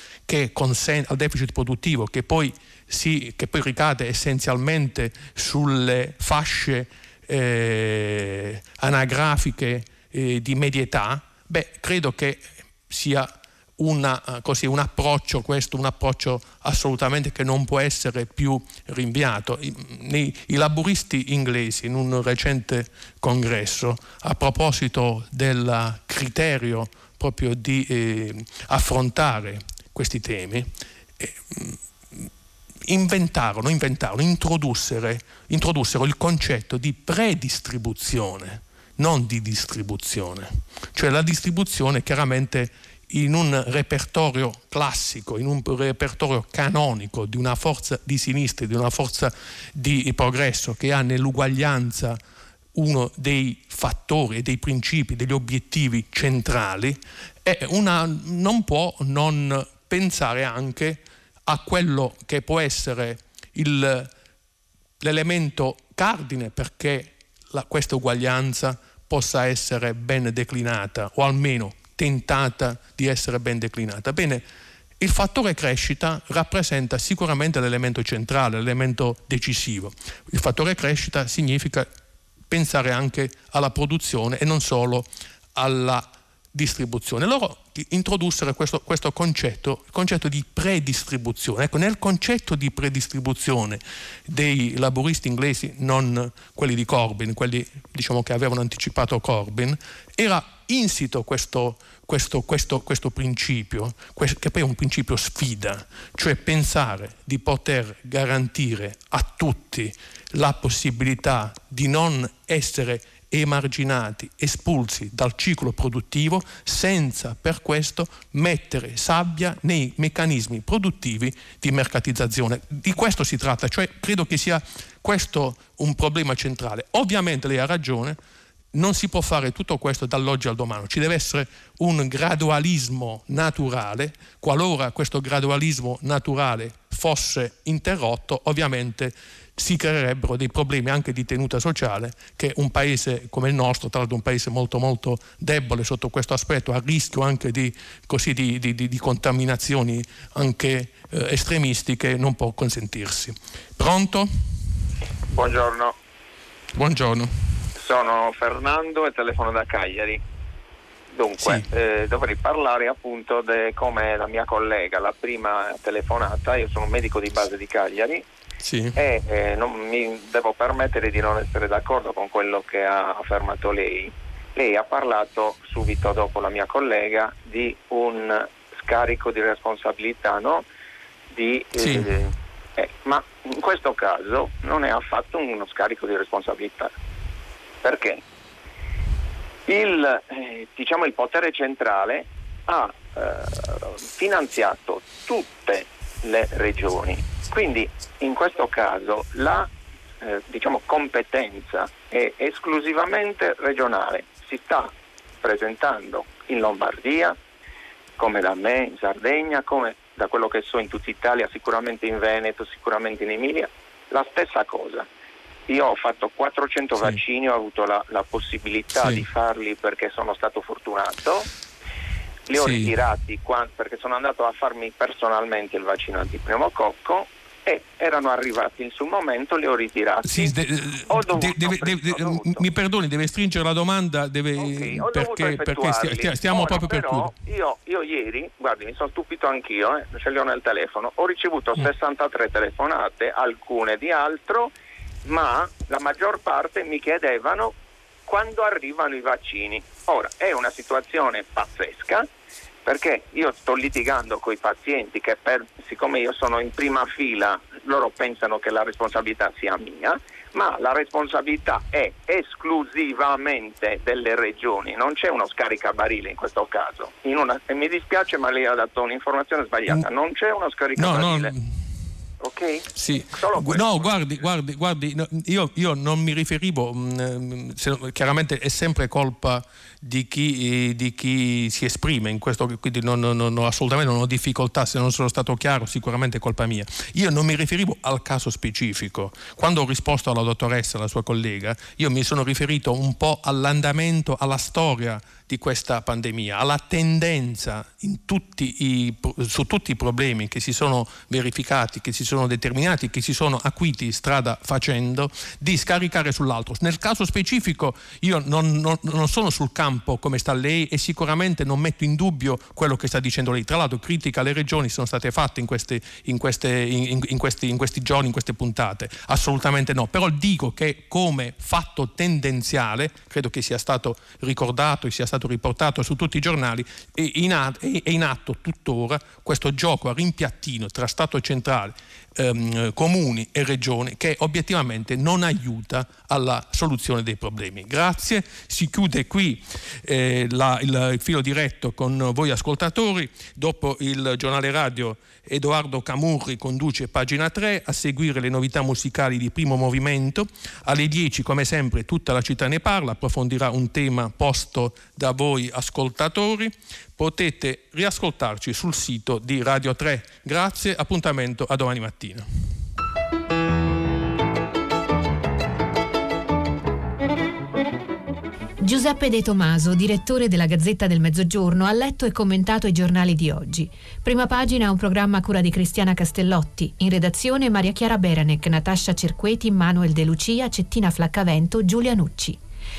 consen- al deficit produttivo che poi, si, che poi, ricade essenzialmente sulle fasce eh, anagrafiche eh, di media età, beh, credo che sia una, eh, così, un approccio, questo un approccio assolutamente che non può essere più rinviato. I, i laburisti inglesi in un recente congresso, a proposito del criterio proprio di eh, affrontare questi temi, eh, inventarono, inventarono introdussero, il concetto di predistribuzione, non di distribuzione. Cioè la distribuzione chiaramente in un repertorio classico, in un repertorio canonico di una forza di sinistra, di una forza di progresso che ha nell'uguaglianza uno dei fattori, dei principi, degli obiettivi centrali, una, non può non pensare anche a quello che può essere il, l'elemento cardine perché la, questa uguaglianza possa essere ben declinata o almeno tentata di essere ben declinata. Bene, il fattore crescita rappresenta sicuramente l'elemento centrale, l'elemento decisivo. Il fattore crescita significa pensare anche alla produzione e non solo alla distribuzione. Loro introdussero questo, questo concetto, il concetto di predistribuzione. Ecco, nel concetto di predistribuzione dei laboristi inglesi, non quelli di Corbyn, quelli diciamo, che avevano anticipato Corbyn, era insito questo, questo, questo, questo principio, che poi è un principio sfida, cioè pensare di poter garantire a tutti la possibilità di non essere emarginati, espulsi dal ciclo produttivo senza per questo mettere sabbia nei meccanismi produttivi di mercatizzazione. Di questo si tratta, cioè credo che sia questo un problema centrale. Ovviamente lei ha ragione, non si può fare tutto questo dall'oggi al domani, ci deve essere un gradualismo naturale, qualora questo gradualismo naturale fosse interrotto, ovviamente si creerebbero dei problemi anche di tenuta sociale che un paese come il nostro, tra l'altro un paese molto molto debole sotto questo aspetto, a rischio anche di, così, di, di, di contaminazioni anche eh, estremistiche, non può consentirsi. Pronto? Buongiorno. Buongiorno. Sono Fernando e telefono da Cagliari. Dunque, sì. eh, dovrei parlare appunto di come la mia collega, la prima telefonata, io sono un medico di base di Cagliari sì. e eh, non mi devo permettere di non essere d'accordo con quello che ha affermato lei. Lei ha parlato subito dopo la mia collega di un scarico di responsabilità, no? Di, sì. eh, eh, ma in questo caso non è affatto uno scarico di responsabilità. Perché? Il, eh, diciamo, il potere centrale ha eh, finanziato tutte le regioni quindi in questo caso la eh, diciamo, competenza è esclusivamente regionale, si sta presentando in Lombardia, come da me, in Sardegna, come da quello che so in tutta Italia, sicuramente in Veneto, sicuramente in Emilia, la stessa cosa. Io ho fatto 400 sì. vaccini, ho avuto la, la possibilità sì. di farli perché sono stato fortunato li ho sì. ritirati perché sono andato a farmi personalmente il vaccino antipneumococco e erano arrivati sul momento, li ho ritirati. Sì, de, dovuto, deve, deve, mi perdoni, deve stringere la domanda deve, okay, perché, perché stia, stiamo Ora, proprio per però, io, io, ieri, guardi, mi sono stupito anch'io, eh, ce li ho nel telefono, ho ricevuto mm. 63 telefonate, alcune di altro, ma la maggior parte mi chiedevano quando arrivano i vaccini. Ora, è una situazione pazzesca perché io sto litigando con i pazienti che per, siccome io sono in prima fila loro pensano che la responsabilità sia mia, ma la responsabilità è esclusivamente delle regioni, non c'è uno scaricabarile in questo caso. In una, mi dispiace ma lei ha dato un'informazione sbagliata, mm. non c'è uno scaricabarile. No, no ok? Sì. No, guardi, guardi, guardi io, io, non mi riferivo, mh, mm, se, chiaramente è sempre colpa di chi, di chi, si esprime in questo, quindi non, non, non, assolutamente non ho difficoltà, se non sono stato chiaro sicuramente è colpa mia. Io non mi riferivo al caso specifico. Quando ho risposto alla dottoressa, la sua collega, io mi sono riferito un po' all'andamento, alla storia di questa pandemia, alla tendenza tutti i, su tutti i problemi che si sono verificati, che si sono determinati, che si sono acuiti strada facendo, di scaricare sull'altro. Nel caso specifico io non, non sono sul campo come sta lei e sicuramente non metto in dubbio quello che sta dicendo lei. Tra l'altro critica alle regioni sono state fatte in, queste, in, queste, in, in questi, questi giorni, in queste puntate. Assolutamente no. Però dico che come fatto tendenziale, credo che sia stato ricordato e sia stato riportato su tutti i giornali, è in, è in atto tuttora questo gioco a rimpiattino tra Stato centrale ehm, comuni e regioni che obiettivamente non aiuta alla soluzione dei problemi. Grazie, si chiude qui eh, la, il filo diretto con voi ascoltatori, dopo il giornale radio Edoardo Camurri conduce pagina 3 a seguire le novità musicali di primo movimento, alle 10 come sempre tutta la città ne parla, approfondirà un tema posto da voi ascoltatori potete riascoltarci sul sito di Radio 3. Grazie, appuntamento a domani mattina. Giuseppe De Tomaso, direttore della Gazzetta del Mezzogiorno, ha letto e commentato i giornali di oggi. Prima pagina un programma a cura di Cristiana Castellotti. In redazione Maria Chiara Beranec, Natascia Cerqueti, Manuel De Lucia, Cettina Flaccavento, Giulia Nucci.